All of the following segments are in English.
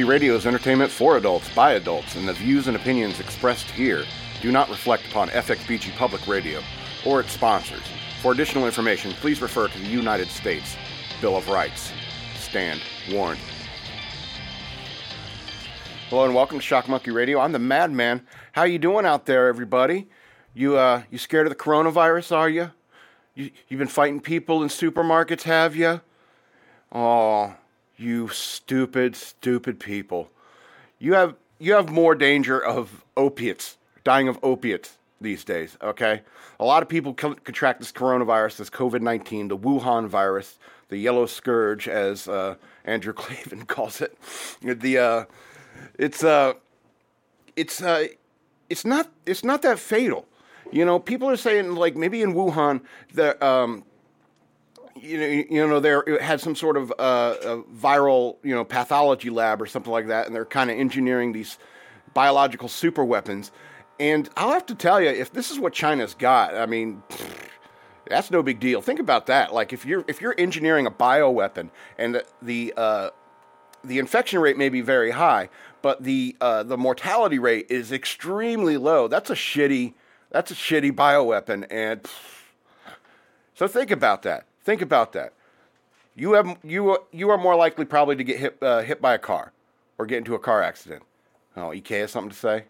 Monkey Radio is entertainment for adults by adults, and the views and opinions expressed here do not reflect upon FXBG Public Radio or its sponsors. For additional information, please refer to the United States Bill of Rights. Stand warned. Hello and welcome to Shock Monkey Radio. I'm the Madman. How you doing out there, everybody? You uh, you scared of the coronavirus? Are you? You you've been fighting people in supermarkets, have you? Oh, you stupid, stupid people. You have you have more danger of opiates, dying of opiates these days, okay? A lot of people co- contract this coronavirus, this COVID 19, the Wuhan virus, the yellow scourge, as uh, Andrew Klavan calls it. The, uh, it's, uh, it's, uh, it's, not, it's not that fatal. You know, people are saying, like, maybe in Wuhan, the, um, you know, you know, there it had some sort of uh, viral, you know, pathology lab or something like that, and they're kind of engineering these biological super weapons. And I'll have to tell you, if this is what China's got, I mean, that's no big deal. Think about that. Like if you're if you're engineering a bioweapon and the uh, the infection rate may be very high, but the uh, the mortality rate is extremely low. That's a shitty that's a shitty bioweapon, and so think about that. Think about that. You have you you are more likely probably to get hit uh, hit by a car or get into a car accident. Oh, EK has something to say.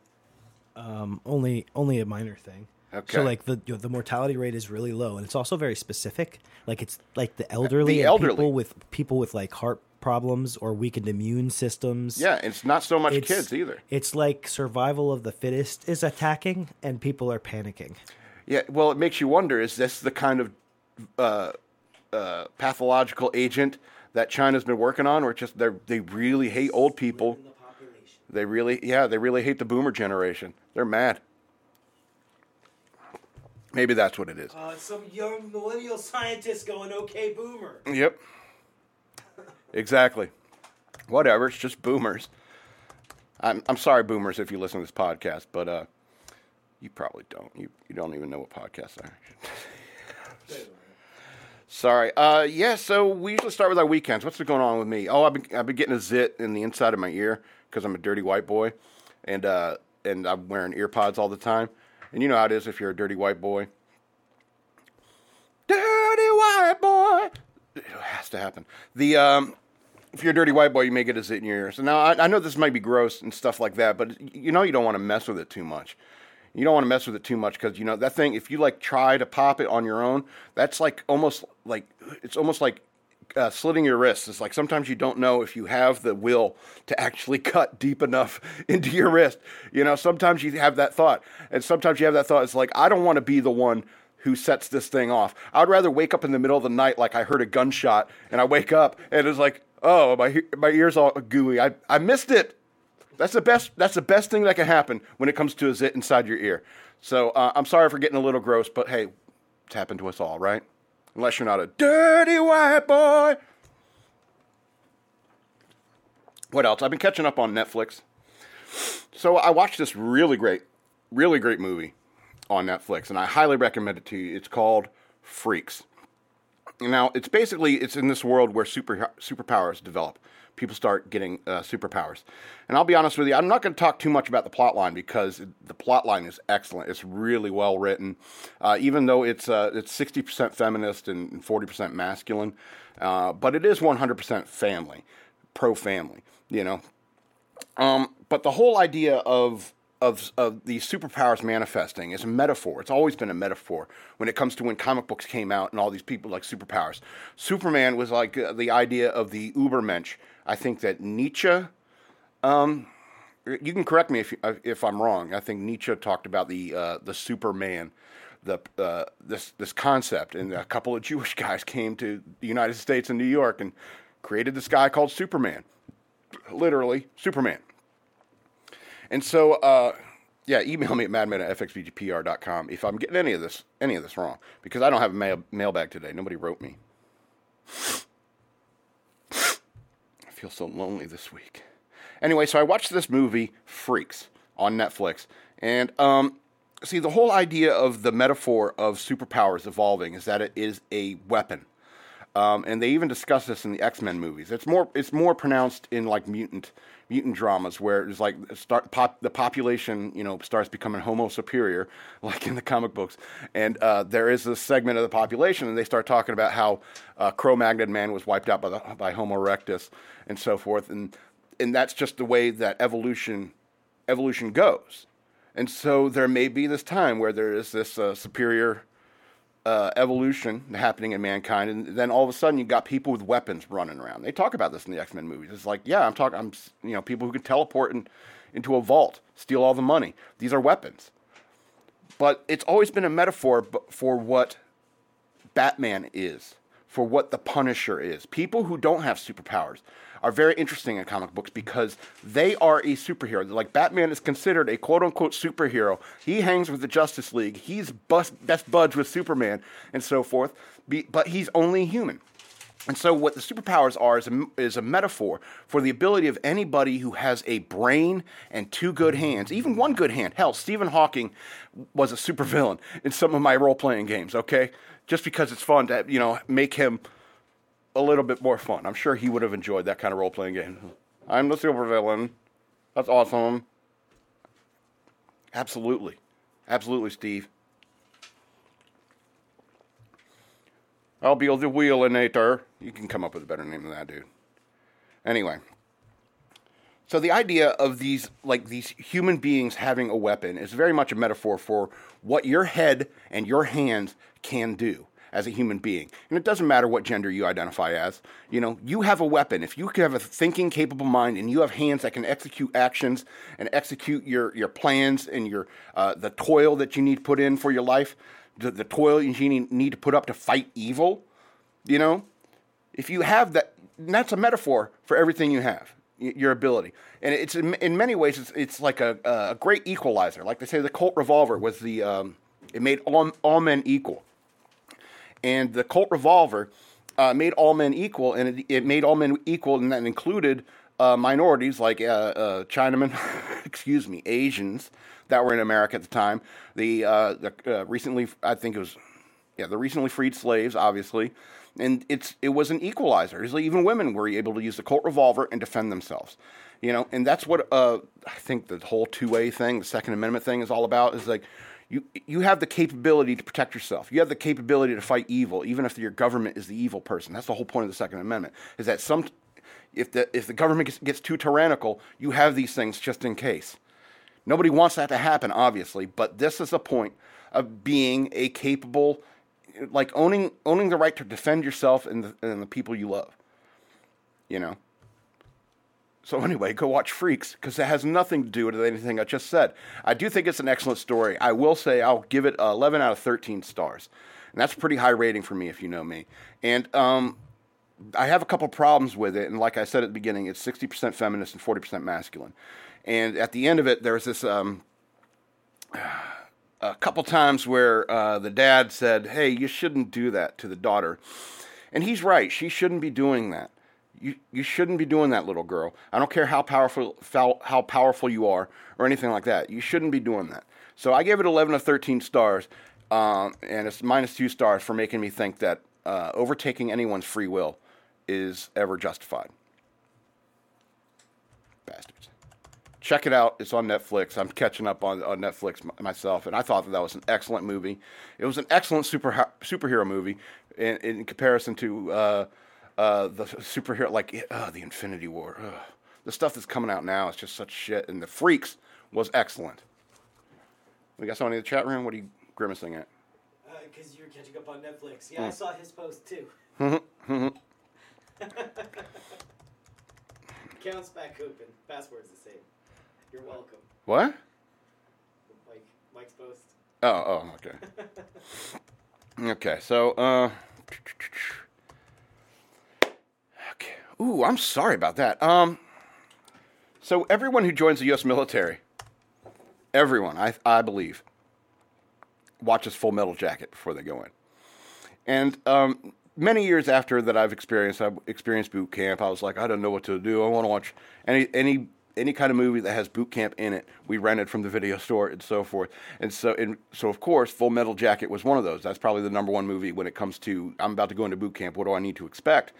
Um, only only a minor thing. Okay. So like the you know, the mortality rate is really low, and it's also very specific. Like it's like the elderly, The and elderly. people with people with like heart problems or weakened immune systems. Yeah, it's not so much It's- kids either. It's like survival of the fittest is attacking, and people are panicking. Yeah, well, it makes you wonder: is this the kind of uh, uh, pathological agent that China's been working on, or just they they really hate old people? They really, yeah, they really hate the boomer generation. They're mad. Maybe that's what it is. Uh, some young millennial scientist going, "Okay, boomer." Yep. Exactly. Whatever. It's just boomers. I'm I'm sorry, boomers, if you listen to this podcast, but uh, you probably don't. You you don't even know what podcasts are. sorry. Uh, yeah. So we usually start with our weekends. What's been going on with me? Oh, I've been I've been getting a zit in the inside of my ear because I'm a dirty white boy, and uh, and I'm wearing ear pods all the time. And you know how it is if you're a dirty white boy. Dirty white boy. It has to happen. The um, if you're a dirty white boy, you may get a zit in your ear. So now I, I know this might be gross and stuff like that, but you know you don't want to mess with it too much. You don't want to mess with it too much because you know that thing. If you like try to pop it on your own, that's like almost like it's almost like uh, slitting your wrists. It's like sometimes you don't know if you have the will to actually cut deep enough into your wrist. You know, sometimes you have that thought, and sometimes you have that thought. It's like I don't want to be the one who sets this thing off. I would rather wake up in the middle of the night like I heard a gunshot, and I wake up and it's like, oh, my my ears all gooey. I I missed it. That's the best. That's the best thing that can happen when it comes to a zit inside your ear. So uh, I'm sorry for getting a little gross, but hey, it's happened to us all, right? Unless you're not a dirty white boy. What else? I've been catching up on Netflix. So I watched this really great, really great movie on Netflix, and I highly recommend it to you. It's called Freaks. Now, it's basically it's in this world where super superpowers develop. People start getting uh, superpowers, and I'll be honest with you, I'm not going to talk too much about the plot line because the plot line is excellent. It's really well written, uh, even though it's uh, it's 60% feminist and 40% masculine, uh, but it is 100% family, pro family. You know, um, but the whole idea of of of these superpowers manifesting is a metaphor. It's always been a metaphor when it comes to when comic books came out and all these people like superpowers. Superman was like uh, the idea of the Ubermensch. I think that Nietzsche. Um, you can correct me if if I'm wrong. I think Nietzsche talked about the uh, the Superman, the uh, this this concept, and a couple of Jewish guys came to the United States and New York and created this guy called Superman literally Superman. And so, uh, yeah, email me at madman at fxbgpr.com if I'm getting any of this any of this wrong because I don't have a mail, mailbag today. Nobody wrote me. Feel so lonely this week. Anyway, so I watched this movie Freaks on Netflix, and um, see the whole idea of the metaphor of superpowers evolving is that it is a weapon Um, and they even discuss this in the X Men movies. It's more it's more pronounced in like mutant mutant dramas where it's like start pop, the population you know starts becoming Homo superior, like in the comic books. And uh, there is this segment of the population, and they start talking about how uh, Cro-Magnon man was wiped out by the by Homo erectus and so forth. And and that's just the way that evolution evolution goes. And so there may be this time where there is this uh, superior uh, evolution happening in mankind, and then all of a sudden you got people with weapons running around. They talk about this in the X Men movies. It's like, yeah, I'm talking, I'm you know, people who can teleport in, into a vault, steal all the money. These are weapons. But it's always been a metaphor for what Batman is, for what the Punisher is. People who don't have superpowers are very interesting in comic books because they are a superhero. Like Batman is considered a quote unquote superhero. He hangs with the Justice League. He's best, best buds with Superman and so forth. But he's only human. And so, what the superpowers are is a, is a metaphor for the ability of anybody who has a brain and two good hands, even one good hand. Hell, Stephen Hawking was a supervillain in some of my role playing games, okay? Just because it's fun to, you know, make him a little bit more fun. I'm sure he would have enjoyed that kind of role playing game. I'm the supervillain. That's awesome. Absolutely. Absolutely, Steve. I'll be the wheelinator. You can come up with a better name than that, dude. Anyway. So the idea of these like these human beings having a weapon is very much a metaphor for what your head and your hands can do as a human being. And it doesn't matter what gender you identify as. You know, you have a weapon. If you have a thinking, capable mind, and you have hands that can execute actions and execute your, your plans and your uh, the toil that you need to put in for your life, the, the toil you need to put up to fight evil, you know, if you have that, that's a metaphor for everything you have your ability. And it's in, many ways, it's, it's like a, a great equalizer. Like they say, the Colt revolver was the, um, it made all, all men equal and the Colt revolver uh, made all men equal, and it, it, made all men equal, and that included uh, minorities like uh, uh Chinamen, excuse me, Asians that were in America at the time. The, uh, the uh, recently, I think it was, yeah, the recently freed slaves, obviously, and it's it was an equalizer. Like even women were able to use the Colt revolver and defend themselves. You know, and that's what I think the whole two way thing, the Second Amendment thing, is all about. Is like you you have the capability to protect yourself. You have the capability to fight evil, even if your government is the evil person. That's the whole point of the Second Amendment. Is that some if the if the government gets, gets too tyrannical, you have these things just in case. Nobody wants that to happen, obviously, but this is a point of being a capable, like owning owning the right to defend yourself and the, and the people you love. You know. So anyway, go watch Freaks because it has nothing to do with anything I just said. I do think it's an excellent story. I will say I'll give it 11 out of 13 stars, and that's a pretty high rating for me if you know me. And um, I have a couple problems with it, and like I said at the beginning, it's 60% feminist and 40% masculine. And at the end of it, there's this um, a couple times where uh, the dad said, "Hey, you shouldn't do that to the daughter," and he's right. She shouldn't be doing that you, you shouldn't be doing that, little girl. I don't care how powerful how powerful you are or anything like that. You shouldn't be doing that. So I gave it 11 of 13 stars, um, and it's minus two stars for making me think that uh, overtaking anyone's free will is ever justified. Bastards. Check it out. It's on Netflix. I'm catching up on, on Netflix myself, and I thought that that was an excellent movie. It was an excellent super superhero movie in, in comparison to. Uh, uh, the superhero, like uh, the Infinity War. Ugh. The stuff that's coming out now is just such shit. And the Freaks was excellent. We got somebody in the chat room. What are you grimacing at? Because uh, you're catching up on Netflix. Yeah, mm. I saw his post too. Accounts back open. Password's the same. You're welcome. What? Mike, Mike's post. Oh, oh, okay. okay, so uh, Ooh, I'm sorry about that. Um, so everyone who joins the U.S. military, everyone, I, I believe, watches Full Metal Jacket before they go in. And um, many years after that, I've experienced, I've experienced boot camp. I was like, I don't know what to do. I want to watch any any any kind of movie that has boot camp in it, we rented from the video store and so forth. And so, and so of course, Full Metal Jacket was one of those. That's probably the number one movie when it comes to I'm about to go into boot camp. What do I need to expect?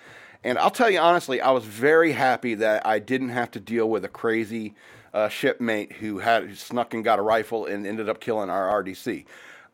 And I'll tell you honestly, I was very happy that I didn't have to deal with a crazy uh, shipmate who had who snuck and got a rifle and ended up killing our RDC.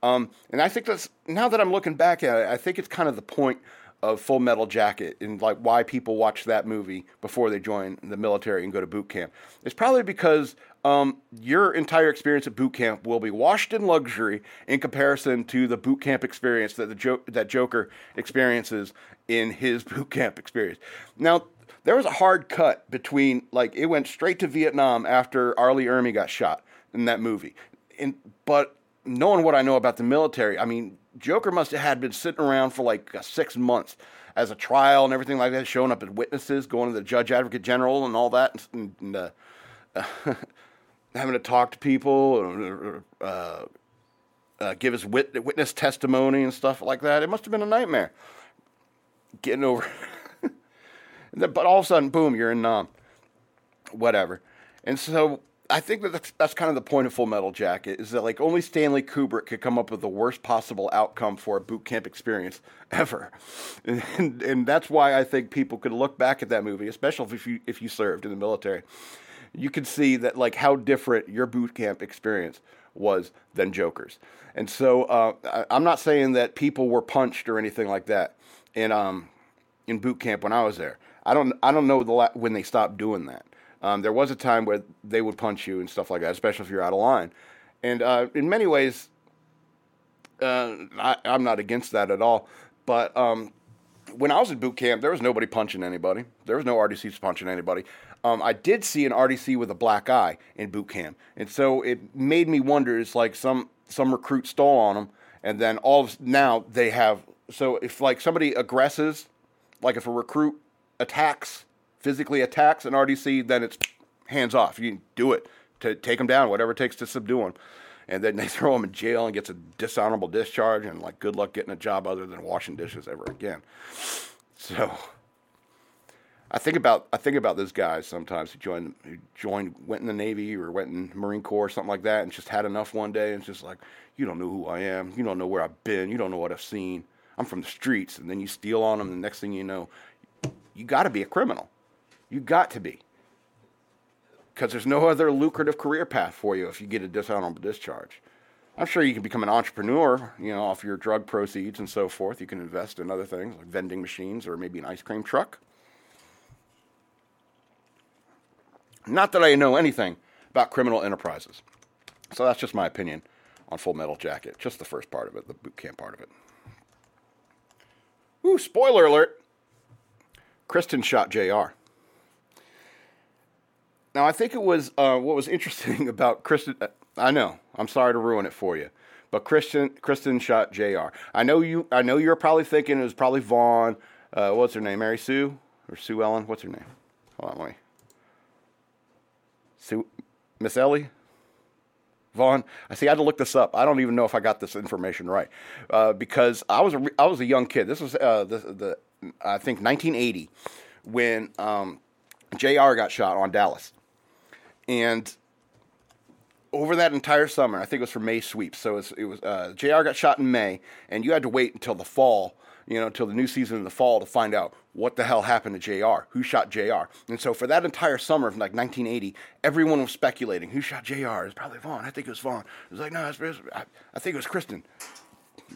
Um, and I think that's now that I'm looking back at it, I think it's kind of the point of Full Metal Jacket and like why people watch that movie before they join the military and go to boot camp. It's probably because um, your entire experience at boot camp will be washed in luxury in comparison to the boot camp experience that the jo- that Joker experiences in his boot camp experience. Now, there was a hard cut between like it went straight to Vietnam after Arlie Lee Ermey got shot in that movie, and but knowing what I know about the military, I mean, Joker must have had been sitting around for like six months as a trial and everything like that, showing up as witnesses, going to the judge advocate general and all that, and, and uh, having to talk to people, uh, uh, give his wit- witness testimony and stuff like that. It must have been a nightmare getting over. but all of a sudden, boom, you're in Nam. Whatever. And so I think that that's, that's kind of the point of Full Metal Jacket is that like only Stanley Kubrick could come up with the worst possible outcome for a boot camp experience ever, and, and that's why I think people could look back at that movie, especially if you if you served in the military, you could see that like how different your boot camp experience was than Joker's, and so uh, I, I'm not saying that people were punched or anything like that in um in boot camp when I was there. I don't I don't know the la- when they stopped doing that. Um, there was a time where they would punch you and stuff like that, especially if you're out of line. And uh, in many ways, uh, I, am not against that at all. But um, when I was in boot camp, there was nobody punching anybody. There was no RDCs punching anybody. Um, I did see an RDC with a black eye in boot camp, and so it made me wonder. It's like some some recruit stole on them, and then all of, now they have. So if like somebody aggresses, like if a recruit attacks physically attacks an RDC, then it's hands off. You do it to take them down, whatever it takes to subdue them. And then they throw him in jail and gets a dishonorable discharge, and like good luck getting a job other than washing dishes ever again. So I think about I think about those guys sometimes who joined who joined went in the Navy or went in Marine Corps or something like that, and just had enough one day, and just like you don't know who I am, you don't know where I've been, you don't know what I've seen. I'm from the streets, and then you steal on them, and the next thing you know, you got to be a criminal. You got to be. Because there's no other lucrative career path for you if you get a dishonorable discharge. I'm sure you can become an entrepreneur, you know, off your drug proceeds and so forth. You can invest in other things like vending machines or maybe an ice cream truck. Not that I know anything about criminal enterprises. So that's just my opinion on Full Metal Jacket. Just the first part of it, the boot camp part of it. Ooh, spoiler alert. Kristin shot JR. Now, I think it was uh, what was interesting about Kristin. Uh, I know. I'm sorry to ruin it for you, but Kristin Kristin shot Jr. I know you. I know you're probably thinking it was probably Vaughn. Uh, what's her name? Mary Sue or Sue Ellen? What's her name? Hold on, let me. Sue, Miss Ellie. Vaughn. I see. I had to look this up. I don't even know if I got this information right uh, because I was a I was a young kid. This was uh, the the I think 1980 when um, Jr. got shot on Dallas. And over that entire summer, I think it was for May sweeps. So it was, it was uh, Jr. got shot in May, and you had to wait until the fall, you know, until the new season in the fall to find out what the hell happened to Jr. Who shot Jr. And so for that entire summer of like 1980, everyone was speculating who shot Jr. It's probably Vaughn. I think it was Vaughn. It was like no, it's, I, I think it was Kristin.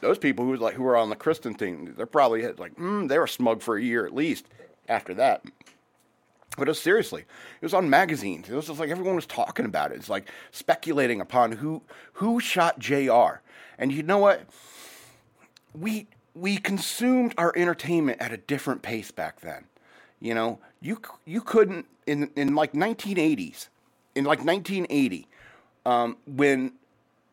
Those people who was like who were on the Kristin team, they're probably like mm, they were smug for a year at least. After that, but it was seriously, it was on magazines. It was just like everyone was talking about it. It's like speculating upon who who shot Jr. And you know what? We we consumed our entertainment at a different pace back then. You know, you you couldn't in in like 1980s, in like 1980, um, when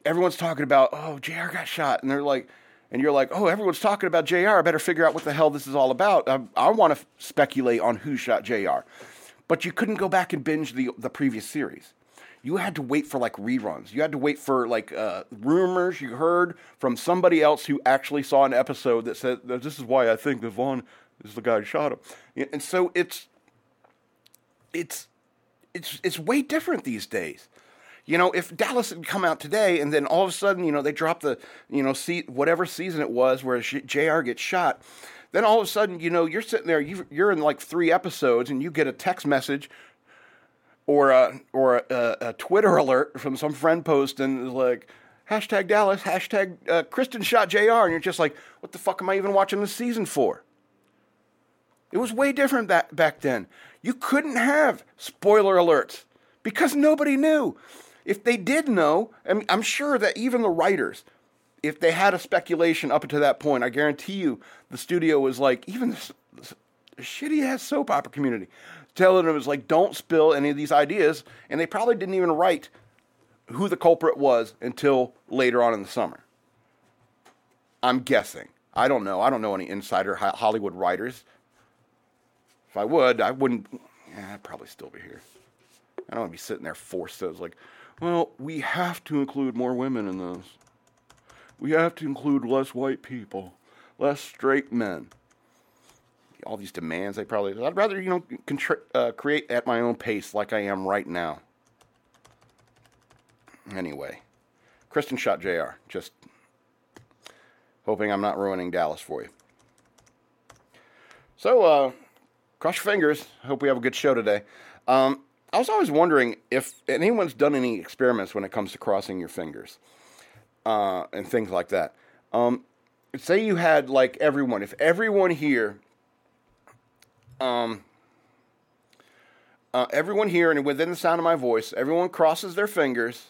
everyone's talking about oh Jr. got shot, and they're like and you're like, oh, everyone's talking about JR. I better figure out what the hell this is all about. I, I want to f- speculate on who shot JR. But you couldn't go back and binge the, the previous series. You had to wait for like reruns. You had to wait for like uh, rumors you heard from somebody else who actually saw an episode that said, this is why I think that Vaughn is the guy who shot him. And so it's, it's, it's it's way different these days. You know, if Dallas had come out today and then all of a sudden, you know, they drop the, you know, see whatever season it was where Jr. gets shot, then all of a sudden, you know, you're sitting there, you, you're in like three episodes, and you get a text message or a or a, a Twitter alert from some friend posting like hashtag Dallas, hashtag uh, Kristin shot Jr. And you're just like, what the fuck am I even watching this season for? It was way different back, back then. You couldn't have spoiler alerts because nobody knew. If they did know, I'm, I'm sure that even the writers, if they had a speculation up to that point, I guarantee you the studio was like, even this shitty ass soap opera community, telling them, it was like, don't spill any of these ideas. And they probably didn't even write who the culprit was until later on in the summer. I'm guessing. I don't know. I don't know any insider Hollywood writers. If I would, I wouldn't. Yeah, I'd probably still be here. I don't want to be sitting there forced to like, well, we have to include more women in this. We have to include less white people, less straight men. All these demands, they probably. I'd rather you know uh, create at my own pace, like I am right now. Anyway, Kristin shot Jr. Just hoping I'm not ruining Dallas for you. So, uh, cross your fingers. Hope we have a good show today. Um, I was always wondering if anyone's done any experiments when it comes to crossing your fingers uh, and things like that. Um, say you had like everyone, if everyone here, um, uh, everyone here and within the sound of my voice, everyone crosses their fingers,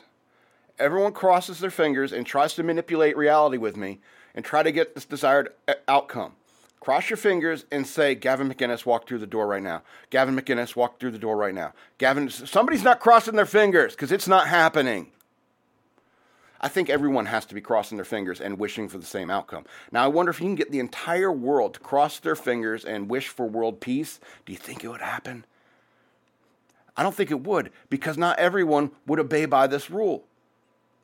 everyone crosses their fingers and tries to manipulate reality with me and try to get this desired uh, outcome. Cross your fingers and say, Gavin McInnes, walked through the door right now. Gavin McInnes, walked through the door right now. Gavin, somebody's not crossing their fingers because it's not happening. I think everyone has to be crossing their fingers and wishing for the same outcome. Now, I wonder if you can get the entire world to cross their fingers and wish for world peace. Do you think it would happen? I don't think it would because not everyone would obey by this rule.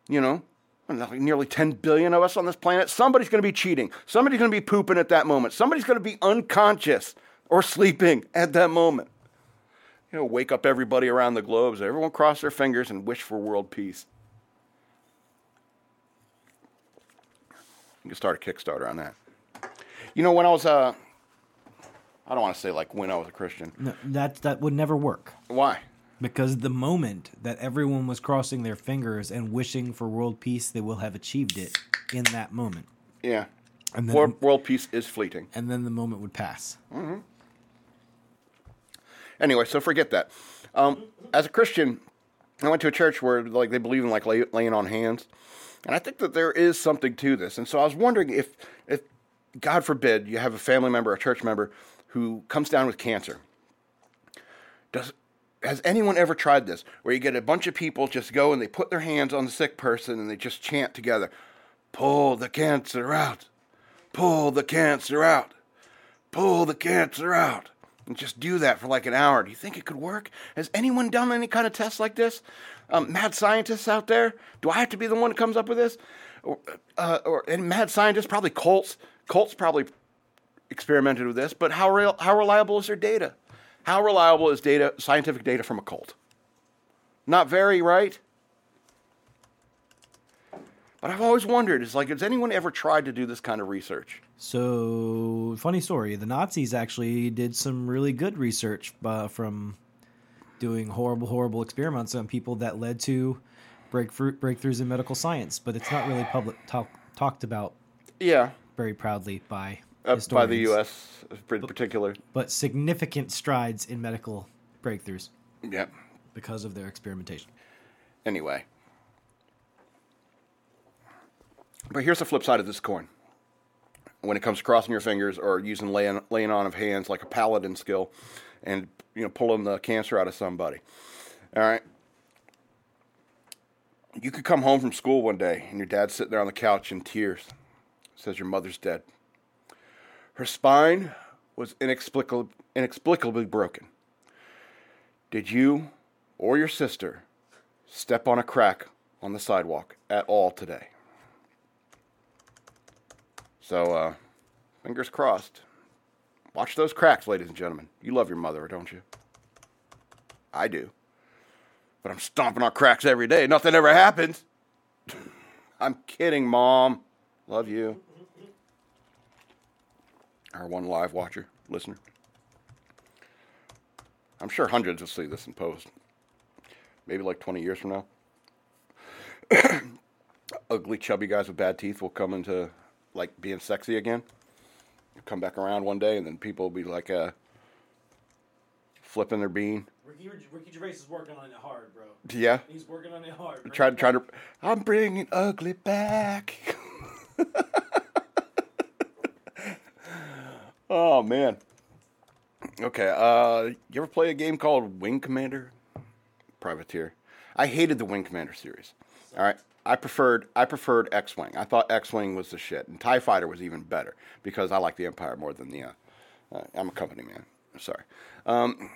You know? nearly 10 billion of us on this planet, somebody's going to be cheating. Somebody's going to be pooping at that moment. Somebody's going to be unconscious or sleeping at that moment. You know, wake up everybody around the globe. So everyone cross their fingers and wish for world peace. You can start a Kickstarter on that. You know, when I was, uh, I don't want to say like when I was a Christian. No, that that would never work. Why? because the moment that everyone was crossing their fingers and wishing for world peace, they will have achieved it in that moment. Yeah. And then, world, world peace is fleeting. And then the moment would pass. Mm-hmm. Anyway, so forget that. Um, as a Christian, I went to a church where like they believe in like lay, laying on hands, and I think that there is something to this. And so I was wondering if, if God forbid, you have a family member, a church member, who comes down with cancer. Does has anyone ever tried this where you get a bunch of people just go and they put their hands on the sick person and they just chant together pull the cancer out. Pull the cancer out. Pull the cancer out. And just do that for like an hour. Do you think it could work? Has anyone done any kind of test like this um, mad scientists out there do i have to be the one that comes up with this or, uh, or and mad scientists probably cults cults probably experimented with this but how how reliable is their data how reliable is data, scientific data from a cult? Not very, right? But I've always wondered, is like, has anyone ever tried to do this kind of research? So, funny story. The Nazis actually did some really good research uh, from doing horrible, horrible experiments on people that led to breakthrough, breakthroughs in medical science, but it's not really public talk, talked about. Yeah. Very proudly by uh, by the U.S. in particular. But significant strides in medical breakthroughs. Yep. Because of their experimentation. Anyway. But here's the flip side of this coin. When it comes to crossing your fingers or using laying, laying on of hands like a paladin skill and you know pulling the cancer out of somebody. All right. You could come home from school one day and your dad's sitting there on the couch in tears. Says your mother's dead. Her spine was inexplicably, inexplicably broken. Did you or your sister step on a crack on the sidewalk at all today? So, uh, fingers crossed. Watch those cracks, ladies and gentlemen. You love your mother, don't you? I do. but I'm stomping on cracks every day. Nothing ever happens. I'm kidding, Mom. Love you. Our one live watcher, listener. I'm sure hundreds will see this in post. Maybe like 20 years from now. Ugly, chubby guys with bad teeth will come into like being sexy again. Come back around one day, and then people will be like uh, flipping their bean. Ricky, Ricky Gervais is working on it hard, bro. Yeah. He's working on it hard. Try to try to. I'm bringing ugly back. oh man. Okay. Uh, you ever play a game called Wing Commander? Privateer. I hated the Wing Commander series. All right. I preferred I preferred X Wing. I thought X Wing was the shit, and Tie Fighter was even better because I like the Empire more than the. Uh, uh, I'm a company man. Sorry. Um,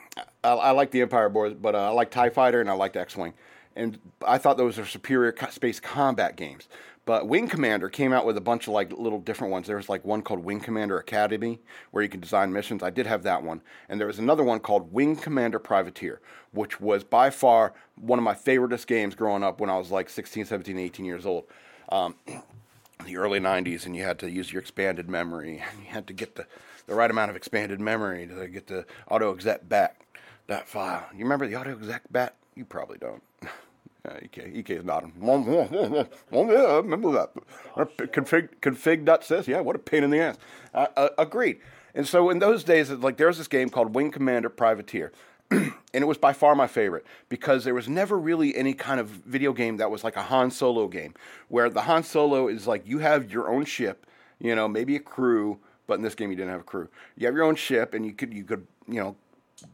I, I like the Empire more, but uh, I like Tie Fighter and I liked X Wing, and I thought those were superior space combat games. But Wing Commander came out with a bunch of like little different ones. There was like one called Wing Commander Academy where you could design missions. I did have that one, and there was another one called Wing Commander Privateer, which was by far one of my favoriteest games growing up when I was like 16, 17, 18 years old. Um, the early 90s and you had to use your expanded memory and you had to get the, the right amount of expanded memory to get the auto exec back that file you remember the auto exec back you probably don't uh, EK, EK is nodding. Oh, yeah, I remember that. Config, config.sys, yeah, what a pain in the ass. Uh, uh, agreed. And so in those days, like there was this game called Wing Commander Privateer. and it was by far my favorite because there was never really any kind of video game that was like a Han Solo game where the Han Solo is like you have your own ship, you know, maybe a crew, but in this game you didn't have a crew. You have your own ship and you could you could, you know,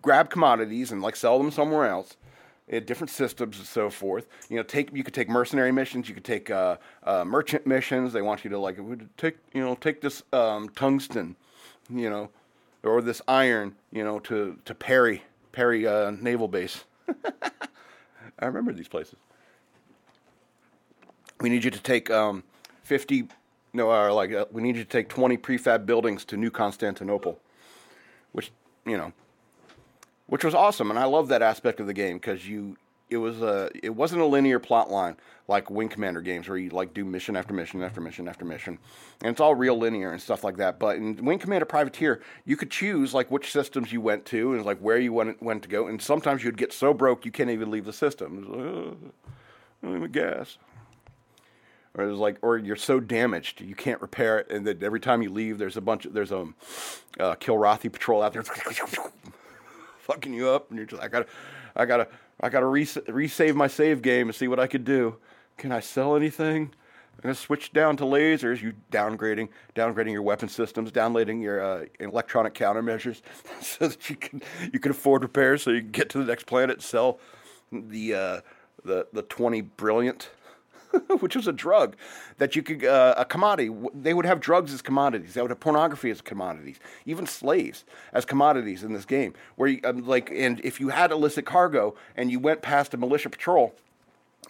grab commodities and like sell them somewhere else. It, different systems and so forth. You know, take you could take mercenary missions, you could take uh, uh, merchant missions. They want you to like take you know take this um, tungsten, you know, or this iron, you know, to to Perry Perry uh, Naval Base. I remember these places. We need you to take um, 50, no, or like, uh, we need you to take 20 prefab buildings to New Constantinople, which, you know, which was awesome. And I love that aspect of the game because you, it was a, it wasn't a linear plot line like Wing Commander games where you like do mission after mission after mission after mission, and it's all real linear and stuff like that. But in Wing Commander Privateer, you could choose like which systems you went to and like where you went went to go, and sometimes you'd get so broke you can't even leave the system. It was I don't even gas. Or it's like, or you're so damaged you can't repair it, and then every time you leave, there's a bunch of there's a uh, Kilrathi patrol out there, fucking you up, and you're just I gotta, I gotta, I gotta res- resave my save game and see what I could do. Can I sell anything? I'm gonna switch down to lasers. You downgrading, downgrading your weapon systems, downloading your uh, electronic countermeasures, so that you can you can afford repairs, so you can get to the next planet and sell the uh, the the twenty brilliant, which was a drug that you could uh, a commodity. They would have drugs as commodities. They would have pornography as commodities, even slaves as commodities in this game. Where you, um, like, and if you had illicit cargo and you went past a militia patrol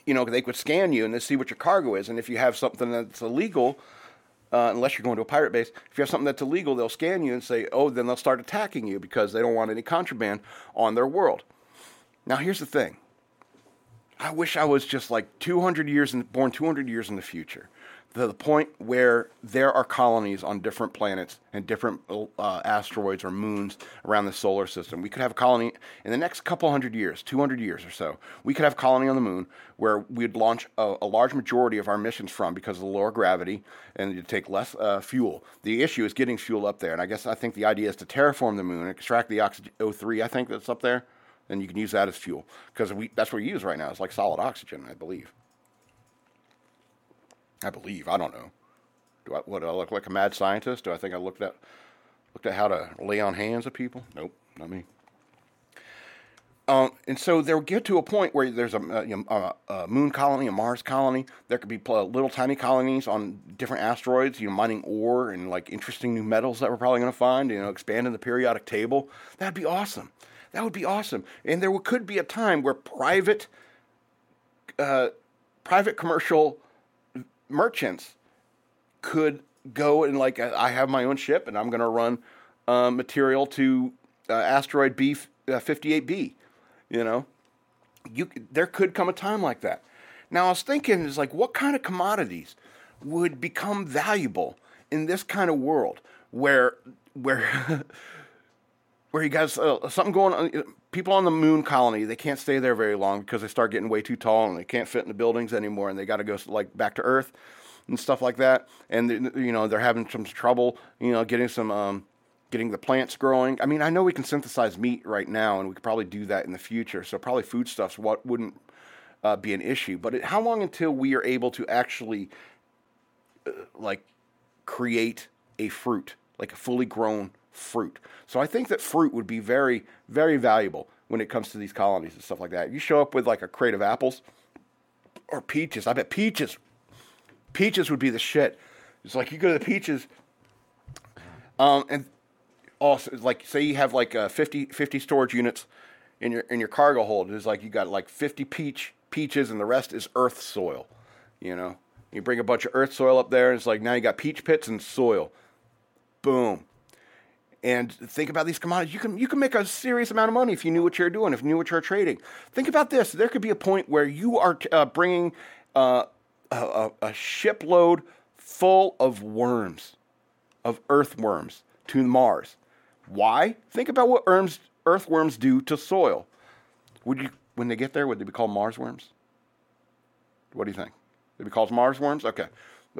you know, they could scan you and they see what your cargo is. And if you have something that's illegal, uh, unless you're going to a pirate base, if you have something that's illegal, they'll scan you and say, oh, then they'll start attacking you because they don't want any contraband on their world. Now, here's the thing I wish I was just like 200 years, in, born 200 years in the future to the point where there are colonies on different planets and different uh, asteroids or moons around the solar system. We could have a colony in the next couple hundred years, 200 years or so. We could have a colony on the moon where we'd launch a, a large majority of our missions from because of the lower gravity and you'd take less uh, fuel. The issue is getting fuel up there. And I guess I think the idea is to terraform the moon, extract the oxygen O3, I think that's up there, and you can use that as fuel because that's what we use right now. It's like solid oxygen, I believe. I believe. I don't know. Do I what do I look like a mad scientist? Do I think I looked at looked at how to lay on hands of people? Nope, not me. Um, and so they'll get to a point where there's a, a, a, moon colony, a Mars colony. There could be little tiny colonies on different asteroids, you know, mining ore and like interesting new metals that we're probably going to find, you know, expanding the periodic table. That'd be awesome. That would be awesome. And there could be a time where private, uh, private commercial merchants could go and like I have my own ship and I'm going to run uh, material to uh, asteroid B uh, 58B, you know, you there could come a time like that. Now I was thinking is like what kind of commodities would become valuable in this kind of world where where where you got uh, something going on people on the moon colony they can't stay there very long because they start getting way too tall and they can't fit in the buildings anymore and they got to go like back to earth and stuff like that. And you know they're having some trouble you know getting some um, getting the plants growing. I mean i know we can synthesize meat right now and we could probably do that in the future so probably foodstuffs what wouldn't uh, be an issue. But it, how long until we are able to actually uh, like create a fruit like a fully grown fruit. So I think that fruit would be very, very valuable when it comes to these colonies and stuff like that. You show up with like a crate of apples or peaches. I bet peaches, peaches would be the shit. It's like you go to the peaches, um, and also like say you have like uh, 50, 50 storage units in your in your cargo hold. It's like you got like fifty peach peaches, and the rest is earth soil. You know, you bring a bunch of earth soil up there, and it's like now you got peach pits and soil. Boom and think about these commodities. You can you can make a serious amount of money if you knew what you're doing, if you knew what you're trading. Think about this: there could be a point where you are uh, bringing uh, a, a shipload full of worms, of earthworms to Mars. Why? Think about what worms, earthworms do to soil. Would you, when they get there, would they be called Mars worms? What do you think? They'd be called Mars worms. Okay.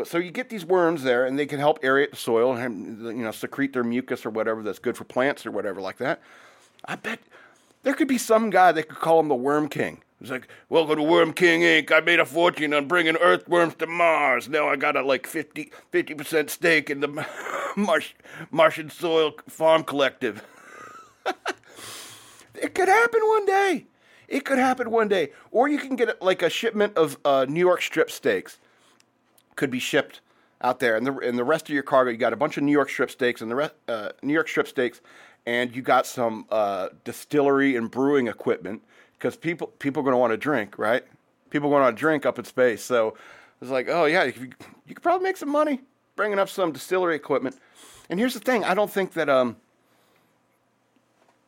So you get these worms there, and they can help aerate the soil and you know secrete their mucus or whatever that's good for plants or whatever like that. I bet there could be some guy that could call him the Worm King. He's like, "Welcome to Worm King Inc. I made a fortune on bringing earthworms to Mars. Now I got a like 50 percent stake in the Mars, Martian Soil Farm Collective." it could happen one day. It could happen one day, or you can get like a shipment of uh, New York strip steaks could be shipped out there, and the and the rest of your cargo, you got a bunch of New York strip steaks and the rest, uh, New York strip steaks, and you got some uh, distillery and brewing equipment because people people are going to want to drink, right? People going to drink up in space, so it's like, oh yeah, you, you could probably make some money bringing up some distillery equipment. And here's the thing: I don't think that um,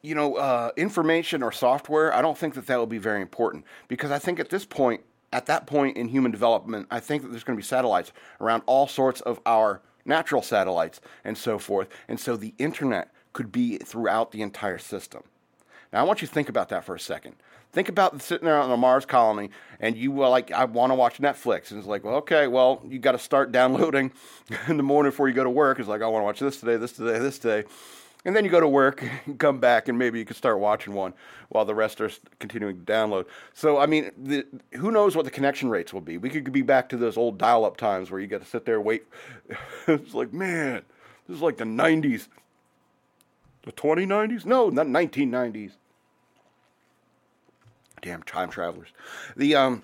you know, uh, information or software. I don't think that that will be very important because I think at this point at that point in human development, I think that there's going to be satellites around all sorts of our natural satellites and so forth. And so the internet could be throughout the entire system. Now, I want you to think about that for a second. Think about sitting there on a Mars colony and you were like, I want to watch Netflix. And it's like, well, okay, well, you got to start downloading in the morning before you go to work. It's like, I want to watch this today, this today, this today. And then you go to work, and come back, and maybe you can start watching one while the rest are continuing to download. So, I mean, the, who knows what the connection rates will be? We could be back to those old dial up times where you got to sit there and wait. it's like, man, this is like the 90s. The 2090s? No, not 1990s. Damn time travelers. The, um,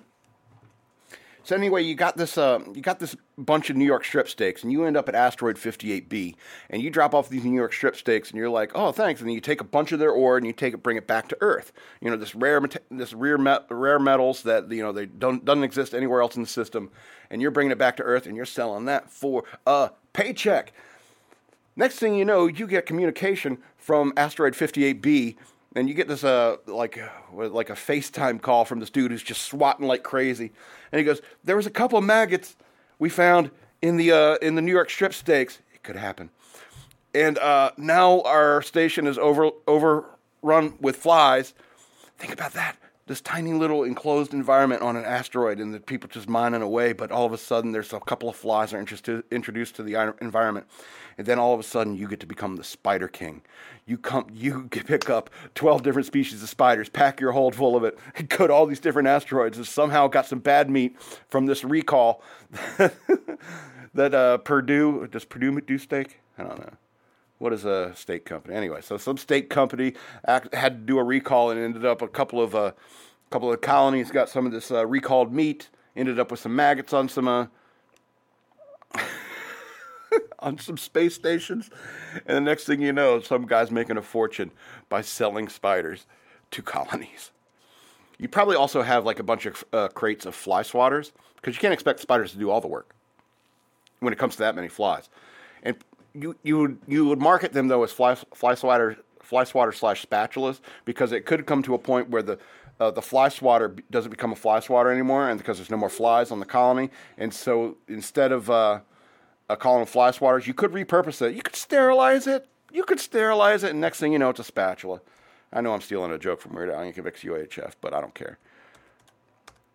so anyway, you got this uh, you got this bunch of New York strip steaks, and you end up at asteroid 58b, and you drop off these New York strip steaks, and you're like, oh, thanks, and then you take a bunch of their ore and you take it, bring it back to Earth. You know, this rare this rare rare metals that you know they don't doesn't exist anywhere else in the system, and you're bringing it back to Earth, and you're selling that for a paycheck. Next thing you know, you get communication from asteroid 58b and you get this uh like uh, like a FaceTime call from this dude who's just swatting like crazy, and he goes, "There was a couple of maggots we found in the uh, in the New York strip steaks. It could happen, and uh, now our station is over overrun with flies. Think about that this tiny little enclosed environment on an asteroid and the people just mining away, but all of a sudden there's a couple of flies are introduced to the environment. And then all of a sudden you get to become the spider king. You come, you pick up 12 different species of spiders, pack your hold full of it, and go to all these different asteroids and somehow got some bad meat from this recall that uh, Perdue, does Perdue do steak? I don't know what is a state company anyway? So some state company act, had to do a recall and ended up a couple of uh, couple of colonies got some of this uh, recalled meat. Ended up with some maggots on some uh, on some space stations, and the next thing you know, some guy's making a fortune by selling spiders to colonies. You probably also have like a bunch of uh, crates of fly swatters because you can't expect spiders to do all the work when it comes to that many flies. And you you would you would market them though as fly fly swatter fly swatter slash spatulas because it could come to a point where the uh, the fly swatter doesn't become a fly swatter anymore, and because there's no more flies on the colony, and so instead of uh, a colony of fly swatters, you could repurpose it. You could sterilize it. You could sterilize it, and next thing you know, it's a spatula. I know I'm stealing a joke from Weird Al Yankovic UHF, but I don't care.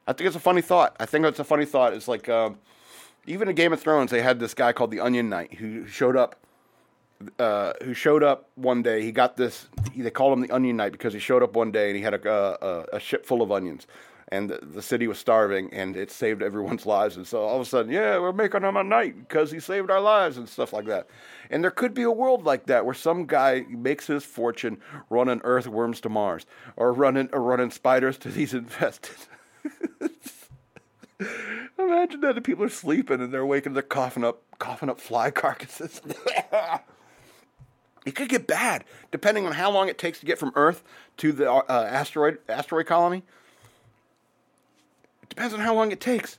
I think it's a funny thought. I think it's a funny thought. It's like um, even in Game of Thrones, they had this guy called the Onion Knight who showed up. Uh, who showed up one day? He got this. He, they called him the Onion Knight because he showed up one day and he had a, a, a ship full of onions, and the, the, city was starving, and it saved everyone's lives. And so all of a sudden, yeah, we're making him a knight because he saved our lives and stuff like that. And there could be a world like that where some guy makes his fortune running earthworms to Mars or running or running spiders to these infested. Imagine that the people are sleeping and they're waking, they're coughing up, coughing up fly carcasses. it could get bad depending on how long it takes to get from Earth to the uh, asteroid asteroid colony. It depends on how long it takes,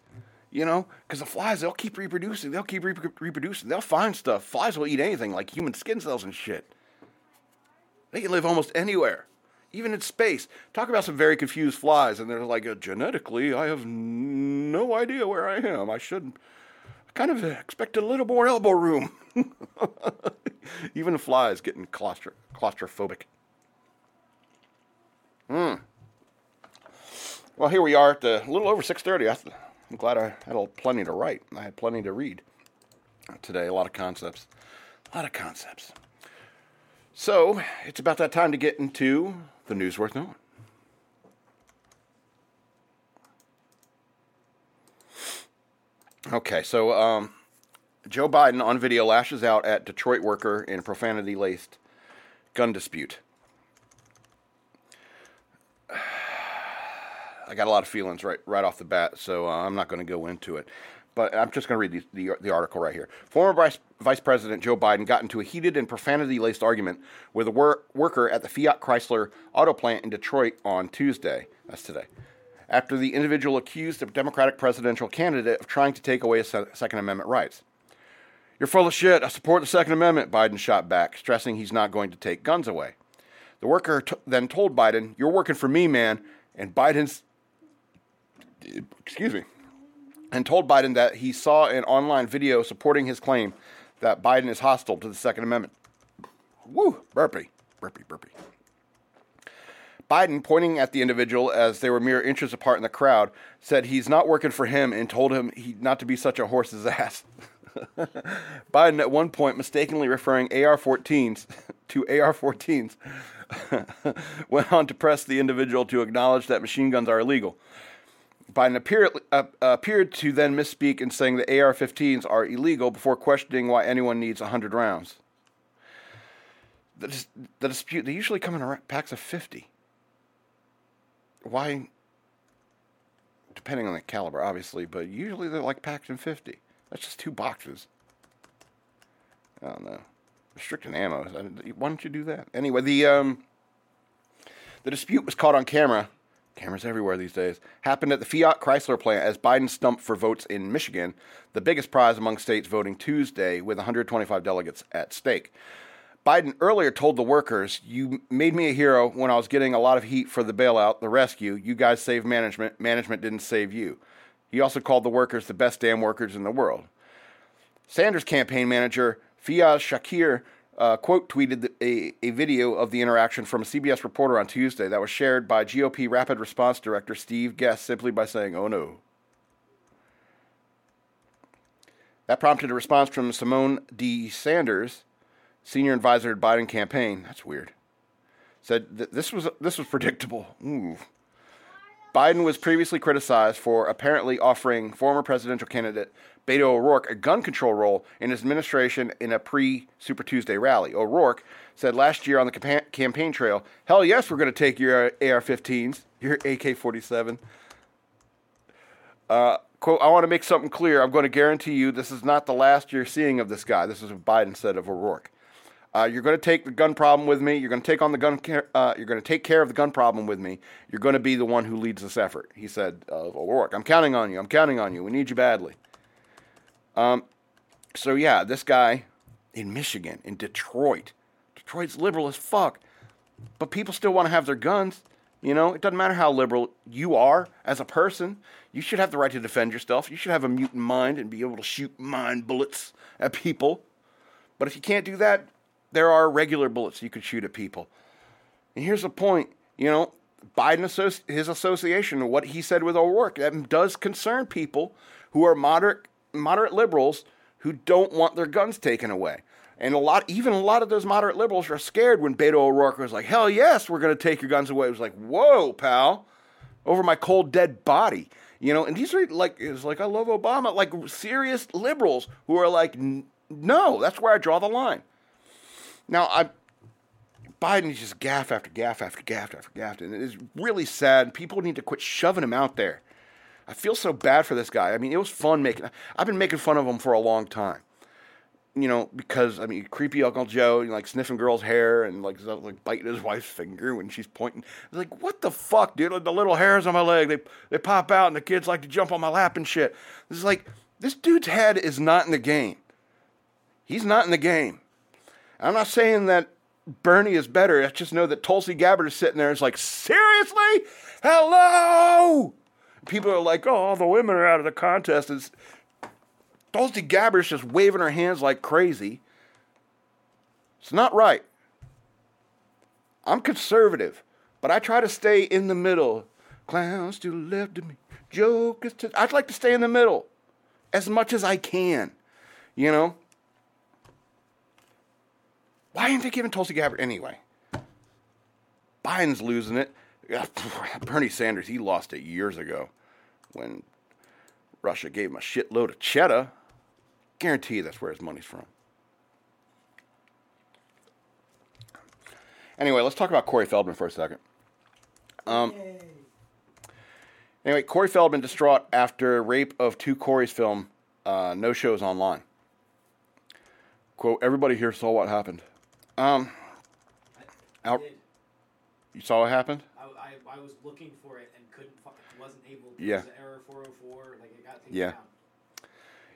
you know, because the flies they'll keep reproducing, they'll keep re- reproducing, they'll find stuff. Flies will eat anything, like human skin cells and shit. They can live almost anywhere even in space. Talk about some very confused flies, and they're like, genetically, I have no idea where I am. I should kind of expect a little more elbow room. even flies getting claustro- claustrophobic. Hmm. Well, here we are at a little over 6.30. I'm glad I had plenty to write. I had plenty to read today. A lot of concepts. A lot of concepts. So, it's about that time to get into the news worth knowing. Okay, so um, Joe Biden on video lashes out at Detroit worker in profanity laced gun dispute. I got a lot of feelings right right off the bat, so uh, I'm not going to go into it but I'm just going to read the, the, the, article right here. Former Vice, Vice President Joe Biden got into a heated and profanity laced argument with a wor- worker at the Fiat Chrysler auto plant in Detroit on Tuesday. That's today. After the individual accused the Democratic presidential candidate of trying to take away his Second Amendment rights. You're full of shit. I support the Second Amendment, Biden shot back, stressing he's not going to take guns away. The worker t- then told Biden, You're working for me, man. And Biden's, excuse me, and told Biden that he saw an online video supporting his claim that Biden is hostile to the Second Amendment. Woo, burpee, burpee, burpee. Biden, pointing at the individual as they were mere inches apart in the crowd, said he's not working for him and told him he not to be such a horse's ass. Biden, at one point, mistakenly referring AR-14s to AR-14s, went on to press the individual to acknowledge that machine guns are illegal. Biden appeared, uh, appeared to then misspeak in saying the AR 15s are illegal before questioning why anyone needs 100 rounds. The, the dispute, they usually come in packs of 50. Why? Depending on the caliber, obviously, but usually they're like packed in 50. That's just two boxes. I don't know. Restricting ammo. Why don't you do that? Anyway, the um, the dispute was caught on camera cameras everywhere these days, happened at the Fiat Chrysler plant as Biden stumped for votes in Michigan, the biggest prize among states voting Tuesday, with 125 delegates at stake. Biden earlier told the workers, You made me a hero when I was getting a lot of heat for the bailout, the rescue. You guys saved management. Management didn't save you. He also called the workers the best damn workers in the world. Sanders campaign manager Faiz Shakir uh, quote tweeted a, a video of the interaction from a CBS reporter on Tuesday that was shared by GOP Rapid Response Director Steve Guest simply by saying, oh no. That prompted a response from Symone D. Sanders, senior advisor to Biden campaign. That's weird. Said th- this was this was predictable. Ooh. Biden was previously criticized for apparently offering former presidential candidate Beto O'Rourke a gun control role in his administration in a pre Super Tuesday rally. O'Rourke said last year on the campaign trail, Hell yes, we're going to take your AR 15s, your AK 47. Uh, quote, I want to make something clear. I'm going to guarantee you this is not the last you're seeing of this guy. This is what Biden said of O'Rourke. Uh, you're going to take the gun problem with me. You're going to take on the gun. Uh, you're going to take care of the gun problem with me. You're going to be the one who leads this effort. He said of O'Rourke. I'm counting on you. I'm counting on you. We need you badly. Um, so yeah, this guy in Michigan, in Detroit, Detroit's liberal as fuck, but people still want to have their guns. You know, it doesn't matter how liberal you are as a person. You should have the right to defend yourself. You should have a mutant mind and be able to shoot mind bullets at people. But if you can't do that, there are regular bullets you could shoot at people. And here's the point, you know, Biden his association what he said with O'Rourke that does concern people who are moderate moderate liberals who don't want their guns taken away. And a lot, even a lot of those moderate liberals are scared when Beto O'Rourke was like, "Hell yes, we're going to take your guns away." It was like, "Whoa, pal, over my cold dead body," you know. And these are like, it's like I love Obama, like serious liberals who are like, "No, that's where I draw the line." Now, I Biden is just gaffe after gaffe after gaffe after gaffe, and it is really sad. People need to quit shoving him out there. I feel so bad for this guy. I mean, it was fun making. I've been making fun of him for a long time. You know, because I mean, creepy Uncle Joe, you know, like sniffing girls' hair and like like biting his wife's finger when she's pointing. Like, what the fuck, dude? The little hairs on my leg, they they pop out, and the kids like to jump on my lap and shit. This is like this dude's head is not in the game. He's not in the game. I'm not saying that Bernie is better. I just know that Tulsi Gabbard is sitting there is like, seriously? Hello? People are like, oh, all the women are out of the contest. It's, Tulsi is just waving her hands like crazy. It's not right. I'm conservative, but I try to stay in the middle. Clowns to the left of me, jokers to. I'd like to stay in the middle as much as I can, you know? Why aren't they giving Tulsi Gabbard anyway? Biden's losing it. Bernie Sanders, he lost it years ago when Russia gave him a shitload of cheddar. Guarantee you that's where his money's from. Anyway, let's talk about Corey Feldman for a second. Um, anyway, Corey Feldman distraught after rape of two Corey's film, uh, no shows online. Quote, everybody here saw what happened. Um, I out, did. you saw what happened? I, I, I was looking for it and couldn't, wasn't able. Yeah. Was error 404. Like it got taken Yeah. down.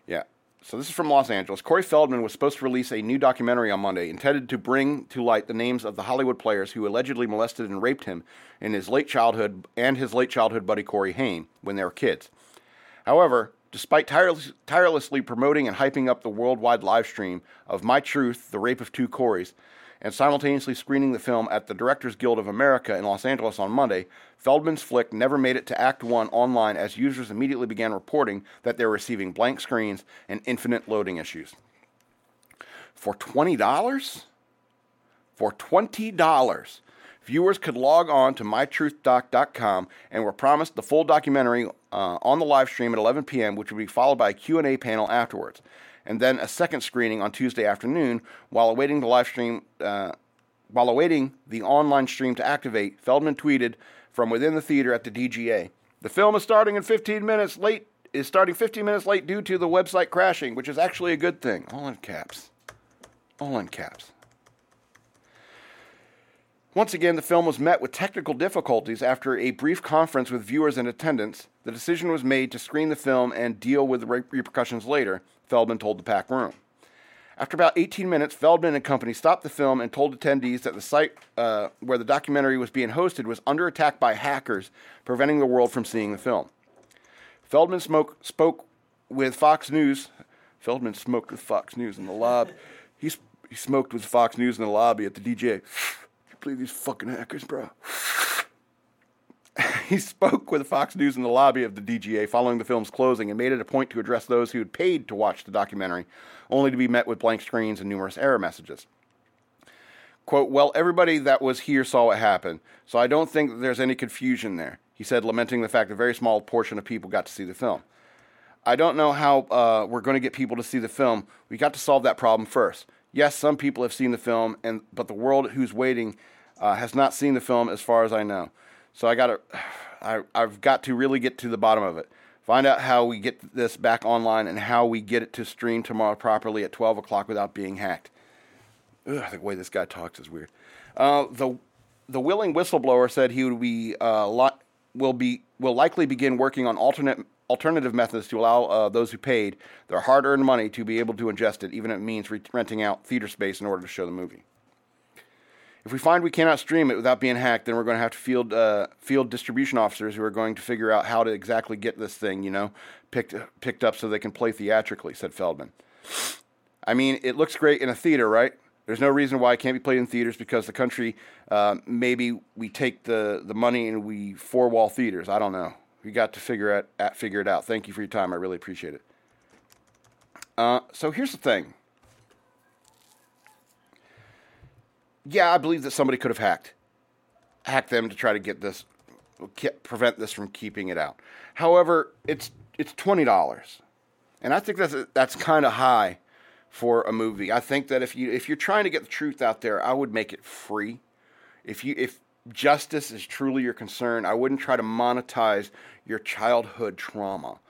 Yeah. So this is from Los Angeles. Corey Feldman was supposed to release a new documentary on Monday intended to bring to light the names of the Hollywood players who allegedly molested and raped him in his late childhood and his late childhood buddy Corey Haim when they were kids. However, despite tireless, tirelessly promoting and hyping up the worldwide live stream of My Truth, The Rape of Two Corys, and simultaneously screening the film at the Directors Guild of America in Los Angeles on Monday, Feldman's flick never made it to Act 1 online as users immediately began reporting that they were receiving blank screens and infinite loading issues. For $20? For $20, viewers could log on to mytruthdoc.com and were promised the full documentary uh, on the live stream at 11 p.m., which would be followed by a Q&A panel afterwards, and then a second screening on Tuesday afternoon while awaiting the live stream. Uh, while awaiting the online stream to activate, Feldman tweeted from within the theater at the DGA. The film is starting in 15 minutes late. Is starting 15 minutes late due to the website crashing, which is actually a good thing. All in caps. All in caps. Once again, the film was met with technical difficulties after a brief conference with viewers in attendance. The decision was made to screen the film and deal with the repercussions later, Feldman told the packed room. After about 18 minutes, Feldman and company stopped the film and told attendees that the site uh, where the documentary was being hosted was under attack by hackers, preventing the world from seeing the film. Feldman smoke, spoke with Fox News. Feldman smoked with Fox News in the lobby. He, he smoked with Fox News in the lobby at the DJ. Believe these fucking hackers, bro? he spoke with Fox News in the lobby of the DGA following the film's closing and made it a point to address those who had paid to watch the documentary, only to be met with blank screens and numerous error messages. Quote, Well, everybody that was here saw what happened, so I don't think there's any confusion there, he said, lamenting the fact that a very small portion of people got to see the film. I don't know how uh, we're going to get people to see the film. We got to solve that problem first. Yes, some people have seen the film, and but the world who's waiting uh, has not seen the film, as far as I know. So I got to, I, I've got to really get to the bottom of it. Find out how we get this back online and how we get it to stream tomorrow properly at 12 o'clock without being hacked. Ugh, the way this guy talks is weird. Uh, the the willing whistleblower said he would be uh, li- will be will likely begin working on alternate alternative methods to allow uh, those who paid their hard-earned money to be able to ingest it, even if it means re- renting out theater space in order to show the movie. If we find we cannot stream it without being hacked, then we're going to have to field uh, field distribution officers who are going to figure out how to exactly get this thing, you know, picked picked up so they can play theatrically," said Feldman. I mean, it looks great in a theater, right? There's no reason why it can't be played in theaters because the country, uh, maybe we take the, the money and we four wall theaters. I don't know. We got to figure it, at, figure it out. Thank you for your time. I really appreciate it. Uh, so here's the thing. Yeah, I believe that somebody could have hacked, hacked them to try to get this, prevent this from keeping it out. However, it's it's twenty dollars, and I think that's that's kind of high for a movie. I think that if you if you're trying to get the truth out there, I would make it free. If you if justice is truly your concern, I wouldn't try to monetize your childhood trauma.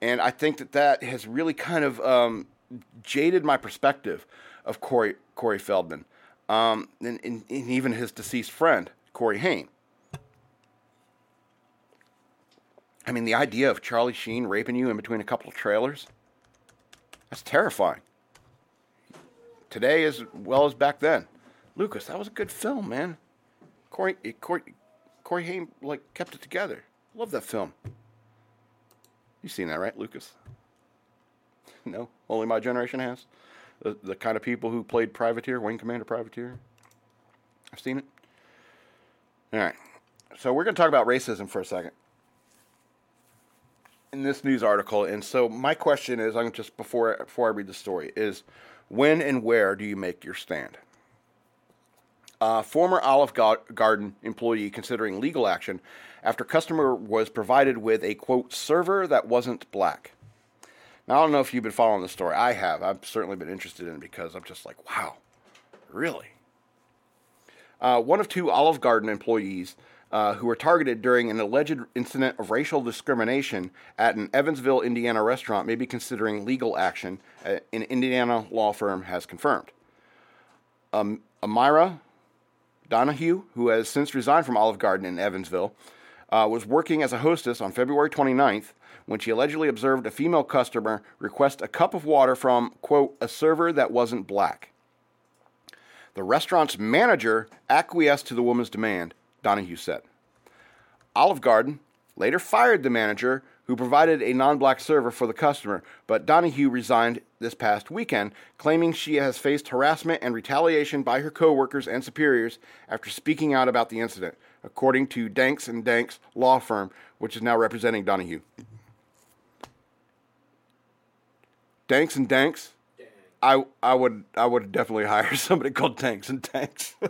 And I think that that has really kind of um, jaded my perspective of Corey Corey Feldman, um, and, and, and even his deceased friend Corey Haim. I mean, the idea of Charlie Sheen raping you in between a couple of trailers—that's terrifying today as well as back then. Lucas, that was a good film, man. Corey, Corey, Corey Haim like kept it together. Love that film. You seen that, right, Lucas? no, only my generation has. The the kind of people who played Privateer, Wing Commander Privateer. I've seen it. All right, so we're going to talk about racism for a second in this news article, and so my question is, I'm just before before I read the story is when and where do you make your stand? A former Olive Garden employee considering legal action after customer was provided with a quote server that wasn't black. Now I don't know if you've been following the story. I have. I've certainly been interested in it because I'm just like, wow, really? Uh, one of two Olive Garden employees uh, who were targeted during an alleged incident of racial discrimination at an Evansville, Indiana restaurant may be considering legal action, uh, an Indiana law firm has confirmed. Um, Amira Donahue, who has since resigned from Olive Garden in Evansville, uh, was working as a hostess on February 29th when she allegedly observed a female customer request a cup of water from, quote, a server that wasn't black. The restaurant's manager acquiesced to the woman's demand, Donahue said. Olive Garden later fired the manager who provided a non black server for the customer, but Donahue resigned this past weekend, claiming she has faced harassment and retaliation by her coworkers and superiors after speaking out about the incident, according to Danks and Danks law firm, which is now representing Donahue. Danks and Danks? I I would I would definitely hire somebody called Tanks and Tanks.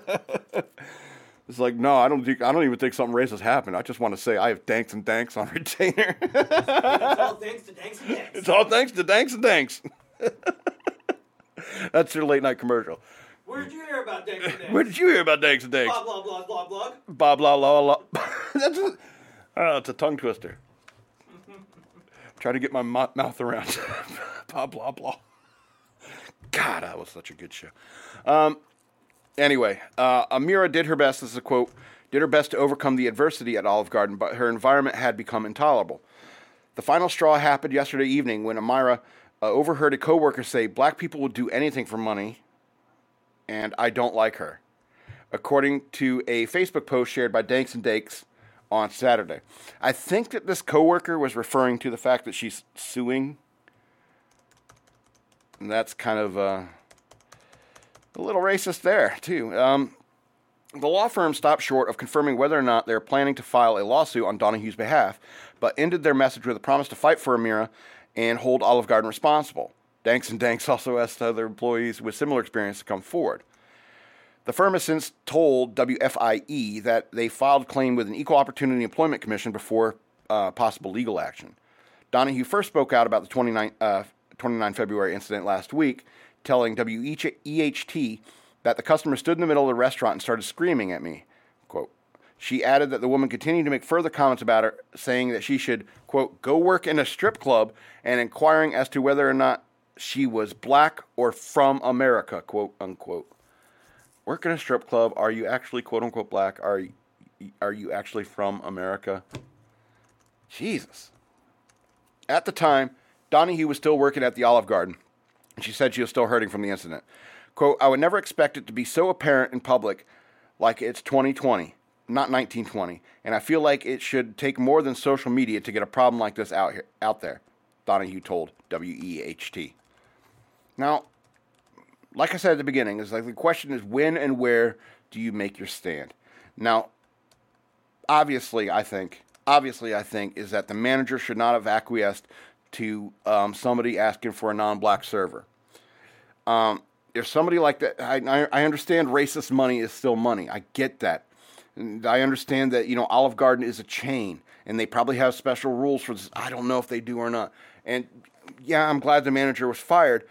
It's like, no, I don't think I don't even think something racist happened. I just want to say I have danks and danks on retainer. it's all thanks to danks and danks. It's all thanks to danks and danks. That's your late night commercial. Where did you hear about danks and danks? Where did you hear about danks and danks? Blah blah blah blah blah. Blah blah blah blah. That's a, oh, it's a tongue twister. Try to get my mouth around. blah blah blah. God, that was such a good show. Um, Anyway, uh, Amira did her best, this is a quote, did her best to overcome the adversity at Olive Garden, but her environment had become intolerable. The final straw happened yesterday evening when Amira uh, overheard a coworker say, Black people will do anything for money, and I don't like her. According to a Facebook post shared by Danks and Danks on Saturday. I think that this coworker was referring to the fact that she's suing. And that's kind of uh, a little racist there, too. Um, the law firm stopped short of confirming whether or not they're planning to file a lawsuit on Donahue's behalf, but ended their message with a promise to fight for Amira and hold Olive Garden responsible. Danks and Danks also asked other employees with similar experience to come forward. The firm has since told WFIE that they filed claim with an Equal Opportunity Employment Commission before uh, possible legal action. Donahue first spoke out about the 29, uh, 29 February incident last week telling WEHT that the customer stood in the middle of the restaurant and started screaming at me. Quote. She added that the woman continued to make further comments about her, saying that she should, quote, go work in a strip club and inquiring as to whether or not she was black or from America, quote unquote. Work in a strip club. Are you actually, quote unquote, black? Are, are you actually from America? Jesus. At the time, Donahue was still working at the Olive Garden and she said she was still hurting from the incident. Quote, I would never expect it to be so apparent in public like it's 2020, not 1920, and I feel like it should take more than social media to get a problem like this out here, out there. Donahue told WEHT. Now, like I said at the beginning, is like the question is when and where do you make your stand? Now, obviously, I think obviously I think is that the manager should not have acquiesced to um, somebody asking for a non-black server. Um, if somebody like that, I, I understand racist money is still money. I get that. And I understand that you know Olive Garden is a chain, and they probably have special rules for this. I don't know if they do or not. And yeah, I'm glad the manager was fired,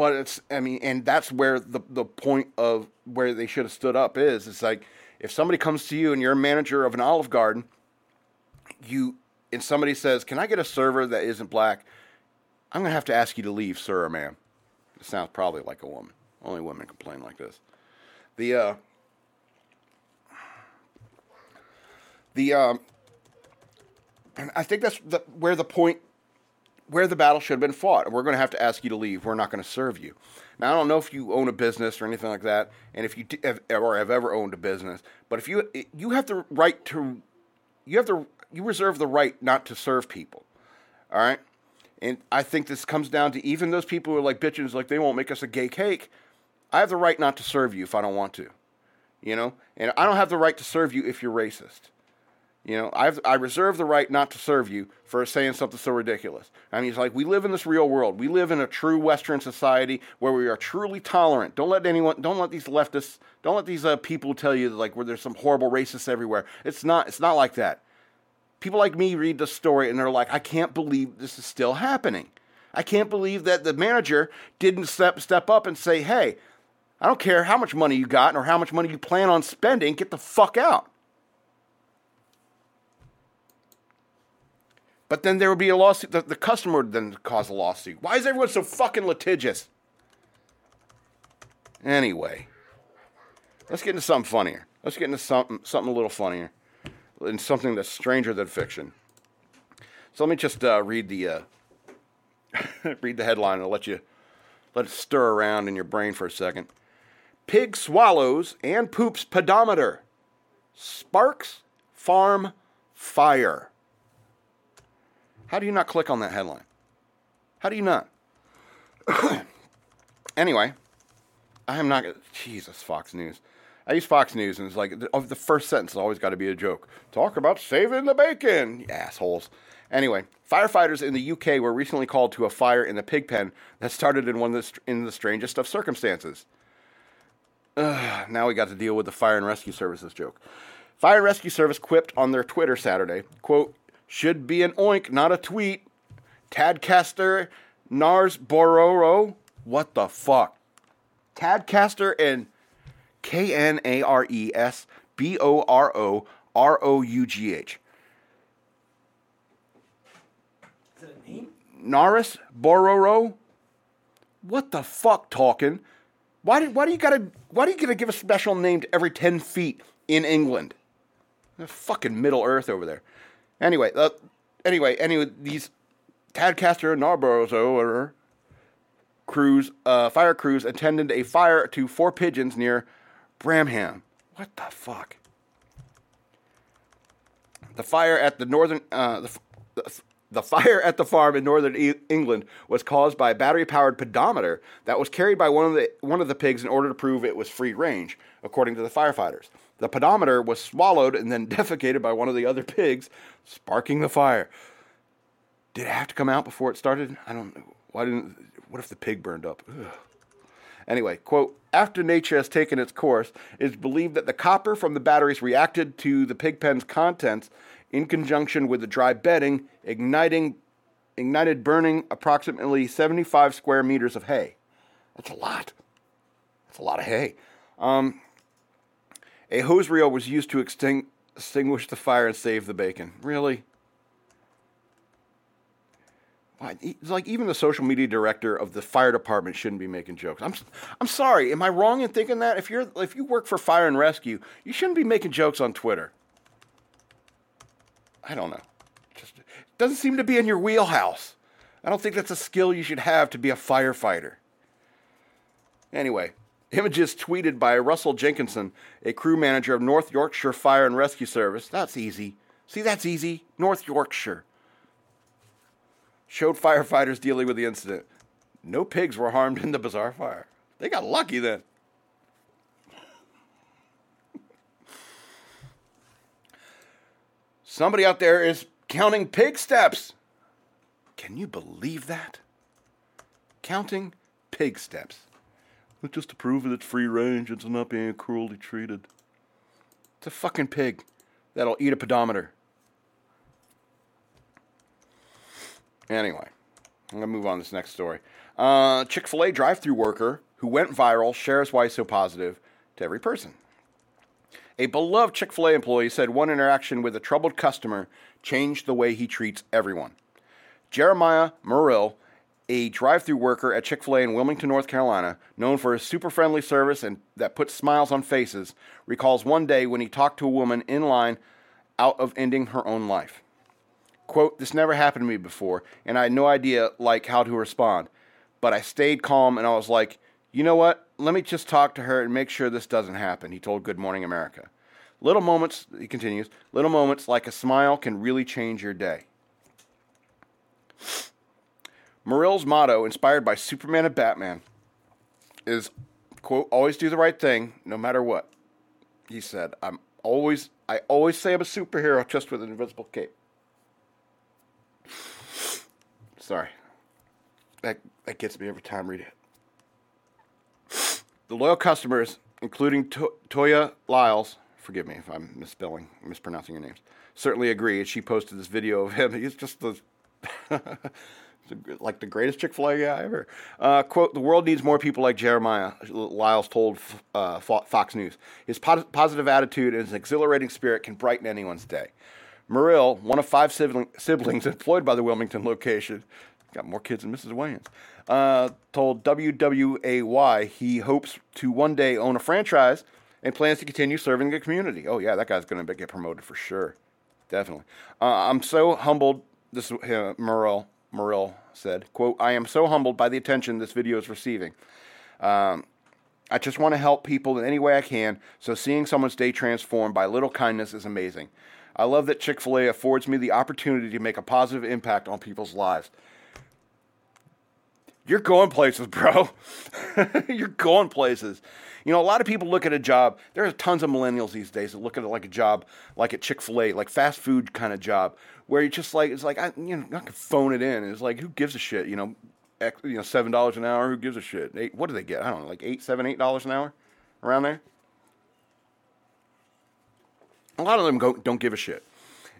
but it's I mean, and that's where the the point of where they should have stood up is. It's like if somebody comes to you and you're a manager of an Olive Garden, you and somebody says, "Can I get a server that isn't black?" I'm gonna have to ask you to leave, sir or ma'am. It sounds probably like a woman. Only women complain like this. The uh, the um, and I think that's the, where the point where the battle should have been fought. We're going to have to ask you to leave. We're not going to serve you. Now I don't know if you own a business or anything like that, and if you have, or have ever owned a business, but if you you have the right to, you have the you reserve the right not to serve people. All right, and I think this comes down to even those people who are like bitches, like they won't make us a gay cake. I have the right not to serve you if I don't want to, you know, and I don't have the right to serve you if you're racist. You know, I've, I reserve the right not to serve you for saying something so ridiculous. I mean, it's like we live in this real world. We live in a true Western society where we are truly tolerant. Don't let anyone, don't let these leftists, don't let these uh, people tell you like where there's some horrible racists everywhere. It's not. It's not like that. People like me read the story and they're like, I can't believe this is still happening. I can't believe that the manager didn't step step up and say, Hey, I don't care how much money you got or how much money you plan on spending. Get the fuck out. But then there would be a lawsuit. The, the customer would then cause a lawsuit. Why is everyone so fucking litigious? Anyway, let's get into something funnier. Let's get into something something a little funnier, and something that's stranger than fiction. So let me just uh, read the uh, read the headline and I'll let you let it stir around in your brain for a second. Pig swallows and poops pedometer. Sparks farm fire. How do you not click on that headline? How do you not? anyway, I am not. Jesus, Fox News. I use Fox News, and it's like the, first sentence has always got to be a joke. Talk about saving the bacon, you assholes. Anyway, firefighters in the UK were recently called to a fire in the pig pen that started in one of the, in the strangest of circumstances. Ugh, now we got to deal with the fire and rescue services joke. Fire and Rescue Service quipped on their Twitter Saturday, quote, should be an oink, not a tweet. Tadcaster Nars Bororo. What the fuck? Tadcaster and K N A R E S B O R O R O U G H. Is it a name? Naris Bororo. What the fuck, talking? Why do, why do you gotta why do you gotta give a special name to every ten feet in England? The fucking Middle Earth over there. Anyway, uh, anyway, anyway, these Tadcaster and Narborough crews, uh, fire crews attended a fire to four pigeons near Bramham. What the fuck? The fire at the northern, uh, the, the, the fire at the farm in northern e- England was caused by a battery-powered pedometer that was carried by one of the one of the pigs in order to prove it was free range, according to the firefighters. The pedometer was swallowed and then defecated by one of the other pigs, sparking the fire. Did it have to come out before it started? I don't know. Why didn't? What if the pig burned up? Ugh. Anyway, quote, after nature has taken its course, it is believed that the copper from the batteries reacted to the pig pen's contents in conjunction with the dry bedding, igniting, ignited burning approximately 75 square meters of hay. That's a lot. That's a lot of hay. Um, a hose reel was used to exting- extinguish the fire and save the bacon. Really? Like even the social media director of the fire department shouldn't be making jokes. I'm, I'm sorry. Am I wrong in thinking that? If you're if you work for fire and rescue, you shouldn't be making jokes on Twitter. I don't know. Just it doesn't seem to be in your wheelhouse. I don't think that's a skill you should have to be a firefighter. Anyway, Images tweeted by Russell Jenkinson, a crew manager of North Yorkshire Fire and Rescue Service. That's easy. See, that's easy. North Yorkshire. Showed firefighters dealing with the incident. No pigs were harmed in the bizarre fire. They got lucky then. Somebody out there is counting pig steps. Can you believe that? Counting pig steps. Just to prove that it's free range, and it's not being cruelly treated. It's a fucking pig that'll eat a pedometer. Anyway, I'm going to move on to this next story. Uh, Chick fil A drive through worker who went viral shares why he's so positive to every person. A beloved Chick fil A employee said one interaction with a troubled customer changed the way he treats everyone. Jeremiah Murrill, a drive through worker at Chick fil A in Wilmington, North Carolina, known for his super friendly service and that puts smiles on faces, recalls one day when he talked to a woman in line out of ending her own life. Quote, this never happened to me before, and I had no idea like how to respond. But I stayed calm and I was like, you know what? Let me just talk to her and make sure this doesn't happen, he told Good Morning America. Little moments, he continues, little moments like a smile can really change your day. Murrill's motto, inspired by Superman and Batman, is, quote, always do the right thing, no matter what. He said, I'm always, I always say I'm a superhero just with an invisible cape. Sorry. That, that gets me every time I read it. The loyal customers, including to- Toya Lyles, forgive me if I'm misspelling, mispronouncing your names, certainly agree. She posted this video of him. He's just the like the greatest Chick Fil A guy ever. Uh, quote: The world needs more people like Jeremiah. Lyles told uh, Fox News. His po- positive attitude and his exhilarating spirit can brighten anyone's day. Muriel, one of five sibling- siblings employed by the Wilmington location, got more kids than Mrs. Wayans, uh, told WWAY he hopes to one day own a franchise and plans to continue serving the community. Oh yeah, that guy's going to get promoted for sure, definitely. Uh, I'm so humbled. This uh, Muriel Muriel said, "quote I am so humbled by the attention this video is receiving." Um, I just want to help people in any way I can, so seeing someone's day transformed by little kindness is amazing. I love that Chick fil A affords me the opportunity to make a positive impact on people's lives. You're going places, bro. You're going places. You know, a lot of people look at a job. There are tons of millennials these days that look at it like a job, like at Chick Fil A, like fast food kind of job, where you just like it's like I, you know, I can phone it in. It's like who gives a shit? You know, X, you know, seven dollars an hour. Who gives a shit? Eight, what do they get? I don't know, like eight, seven, eight dollars an hour, around there. A lot of them go, don't give a shit.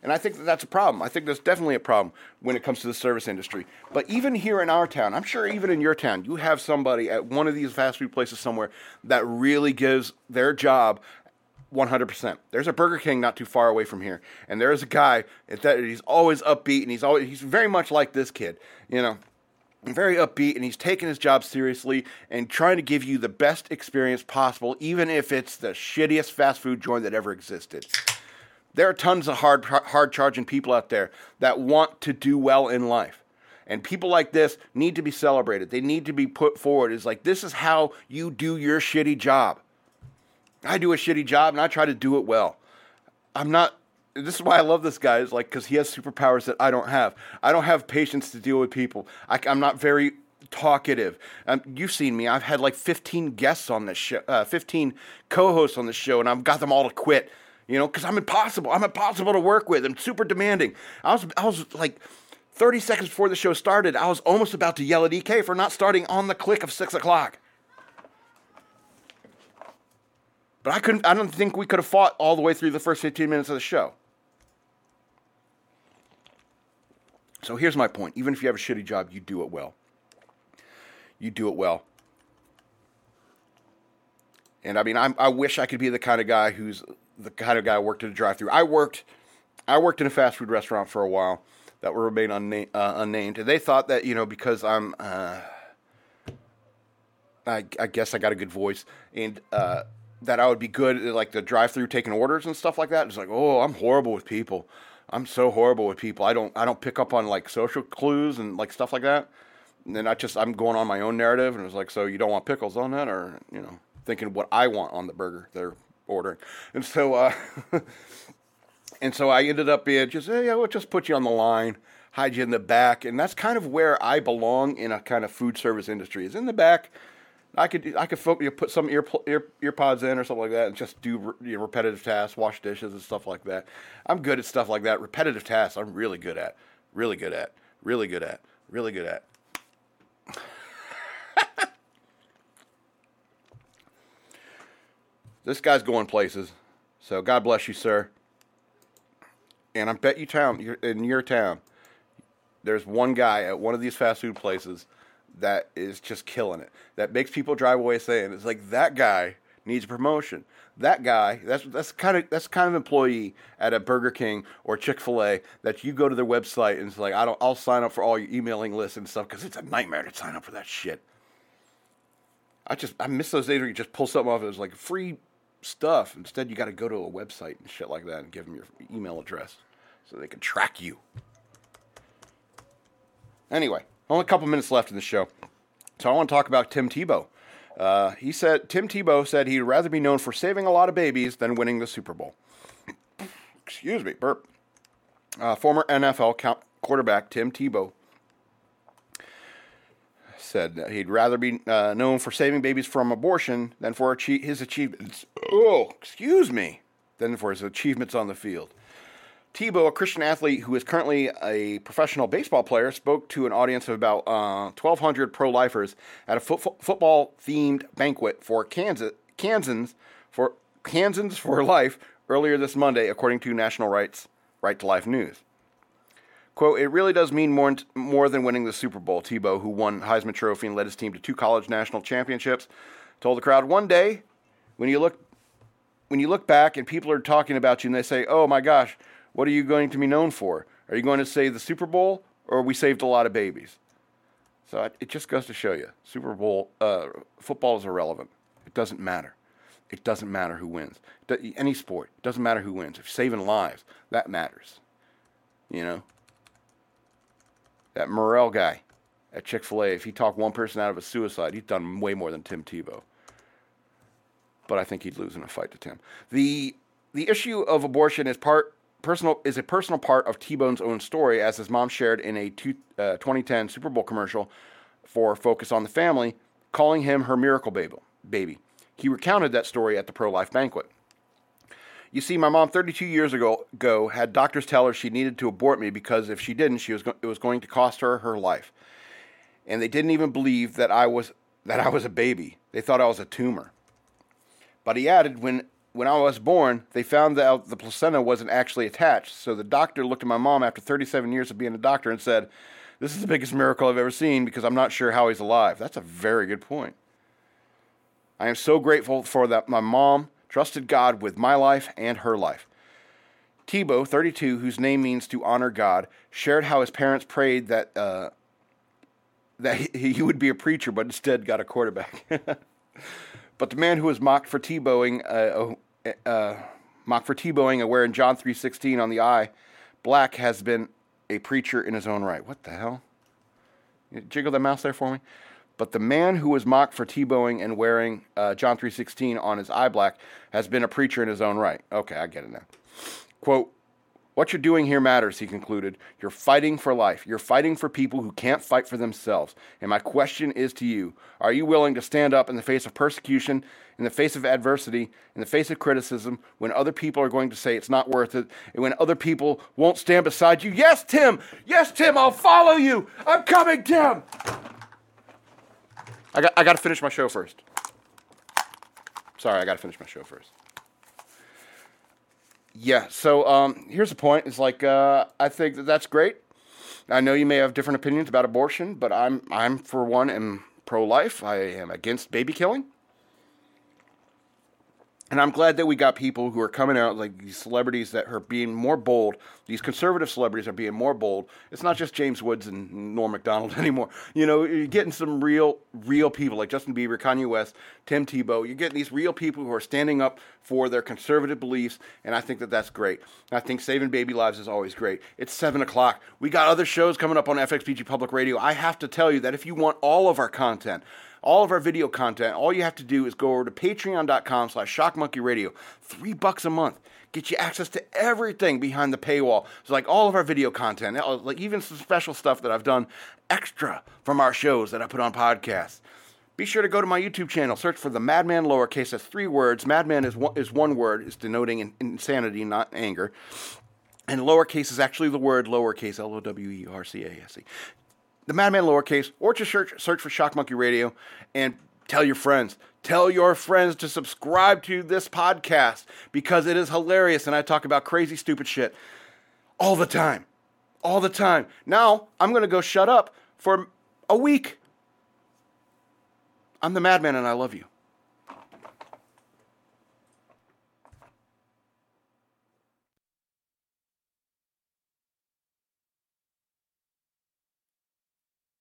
And I think that that's a problem. I think that's definitely a problem when it comes to the service industry. But even here in our town, I'm sure even in your town, you have somebody at one of these fast food places somewhere that really gives their job 100%. There's a Burger King not too far away from here, and there's a guy that he's always upbeat and he's always he's very much like this kid, you know. Very upbeat, and he's taking his job seriously and trying to give you the best experience possible, even if it's the shittiest fast food joint that ever existed. There are tons of hard, hard charging people out there that want to do well in life. And people like this need to be celebrated. They need to be put forward. It's like, this is how you do your shitty job. I do a shitty job and I try to do it well. I'm not, this is why I love this guy, is like, because he has superpowers that I don't have. I don't have patience to deal with people. I, am not very talkative. Um, you've seen me. I've had like 15 guests on this show, uh, 15 co hosts on this show, and I've got them all to quit you know, because I'm impossible. I'm impossible to work with. I'm super demanding. I was, I was like 30 seconds before the show started, I was almost about to yell at EK for not starting on the click of six o'clock. But I couldn't, I don't think we could have fought all the way through the first 15 minutes of the show. So here's my point. Even if you have a shitty job, you do it well. You do it well. And I mean, I'm, I wish I could be the kind of guy who's the kind of guy who worked at a drive-through. I worked, I worked in a fast food restaurant for a while that will remain unna- uh, unnamed, and they thought that you know because I'm, uh, I, I, guess I got a good voice, and uh, that I would be good at like the drive-through taking orders and stuff like that. It's like, oh, I'm horrible with people. I'm so horrible with people. I don't, I don't pick up on like social clues and like stuff like that. And then I just, I'm going on my own narrative, and it's like, so you don't want pickles on that, or you know thinking what I want on the burger they're ordering. And so, uh, and so I ended up being just, hey, yeah, we'll just put you on the line, hide you in the back. And that's kind of where I belong in a kind of food service industry is in the back. I could I could put some ear, ear ear pods in or something like that, and just do you know, repetitive tasks, wash dishes and stuff like that. I'm good at stuff like that. Repetitive tasks, I'm really good at, really good at, really good at, really good at. This guy's going places, so God bless you, sir. And I bet you town in your town, there's one guy at one of these fast food places that is just killing it. That makes people drive away saying it's like that guy needs a promotion. That guy, that's that's kind of that's kind of employee at a Burger King or Chick Fil A that you go to their website and it's like I don't I'll sign up for all your emailing lists and stuff because it's a nightmare to sign up for that shit. I just I miss those days where you just pull something off. It was like free stuff. Instead, you got to go to a website and shit like that and give them your email address so they can track you. Anyway, only a couple minutes left in the show. So I want to talk about Tim Tebow. Uh, he said Tim Tebow said he'd rather be known for saving a lot of babies than winning the Super Bowl. Excuse me, burp. Uh, former NFL count, quarterback Tim Tebow said he'd rather be uh, known for saving babies from abortion than for his achievements. Oh, excuse me, than for his achievements on the field. Tebow, a Christian athlete who is currently a professional baseball player, spoke to an audience of about uh, 1,200 pro lifers at a fo- football themed banquet for Kansas, Kansans for Kansans for Life earlier this Monday, according to National Rights Right to Life News. Quote, it really does mean more, more than winning the Super Bowl. Tebow, who won Heisman Trophy and led his team to two college national championships, told the crowd one day when you look when you look back and people are talking about you and they say, "Oh my gosh, what are you going to be known for? Are you going to say the Super Bowl or we saved a lot of babies? So it just goes to show you Super Bowl uh, football is irrelevant. It doesn't matter. It doesn't matter who wins. Any sport, it doesn't matter who wins. If saving lives, that matters. You know? That Morrell guy at Chick fil A, if he talked one person out of a suicide, he's done way more than Tim Tebow. But I think he'd lose in a fight to Tim. The the issue of abortion is part personal is a personal part of T-Bone's own story, as his mom shared in a two, uh, 2010 Super Bowl commercial for Focus on the Family, calling him her miracle baby. He recounted that story at the pro-life banquet. You see, my mom 32 years ago, ago had doctors tell her she needed to abort me because if she didn't, she was go- it was going to cost her her life. And they didn't even believe that I was that I was a baby. They thought I was a tumor. But he added, when when I was born, they found out the placenta wasn't actually attached. So the doctor looked at my mom after 37 years of being a doctor and said, This is the biggest miracle I've ever seen because I'm not sure how he's alive. That's a very good point. I am so grateful for that my mom trusted God with my life and her life. Tebow, 32, whose name means to honor God, shared how his parents prayed that uh, that he, would be a preacher, but instead got a quarterback. But the man who was mocked for Tebowing, uh, uh, uh, mocked for Tebowing, wearing John three sixteen on the eye, black has been a preacher in his own right. What the hell? Jiggle the mouse there for me. But the man who was mocked for Tebowing and wearing uh, John three sixteen on his eye black has been a preacher in his own right. Okay, I get it now. Quote. What you're doing here matters, he concluded. You're fighting for life. You're fighting for people who can't fight for themselves. And my question is to you Are you willing to stand up in the face of persecution, in the face of adversity, in the face of criticism, when other people are going to say it's not worth it, and when other people won't stand beside you? Yes, Tim! Yes, Tim, I'll follow you! I'm coming, Tim! I got, I got to finish my show first. Sorry, I got to finish my show first. Yeah. So um, here's the point: It's like uh, I think that that's great. I know you may have different opinions about abortion, but I'm I'm for one am pro-life. I am against baby killing. And I'm glad that we got people who are coming out, like these celebrities that are being more bold. These conservative celebrities are being more bold. It's not just James Woods and Norm Macdonald anymore. You know, you're getting some real, real people like Justin Bieber, Kanye West, Tim Tebow. You're getting these real people who are standing up for their conservative beliefs, and I think that that's great. I think saving baby lives is always great. It's seven o'clock. We got other shows coming up on FXPG Public Radio. I have to tell you that if you want all of our content, all of our video content. All you have to do is go over to patreon.com slash shockmonkeyradio. Three bucks a month. Get you access to everything behind the paywall. It's like all of our video content, uh, like even some special stuff that I've done extra from our shows that I put on podcasts. Be sure to go to my YouTube channel. Search for the Madman lowercase. That's three words. Madman is one, is one word. It's denoting insanity, not anger. And lowercase is actually the word lowercase, L O W E R C A S E. The Madman lowercase, or just search, search for Shock Monkey Radio and tell your friends. Tell your friends to subscribe to this podcast because it is hilarious and I talk about crazy, stupid shit all the time. All the time. Now, I'm going to go shut up for a week. I'm the Madman and I love you.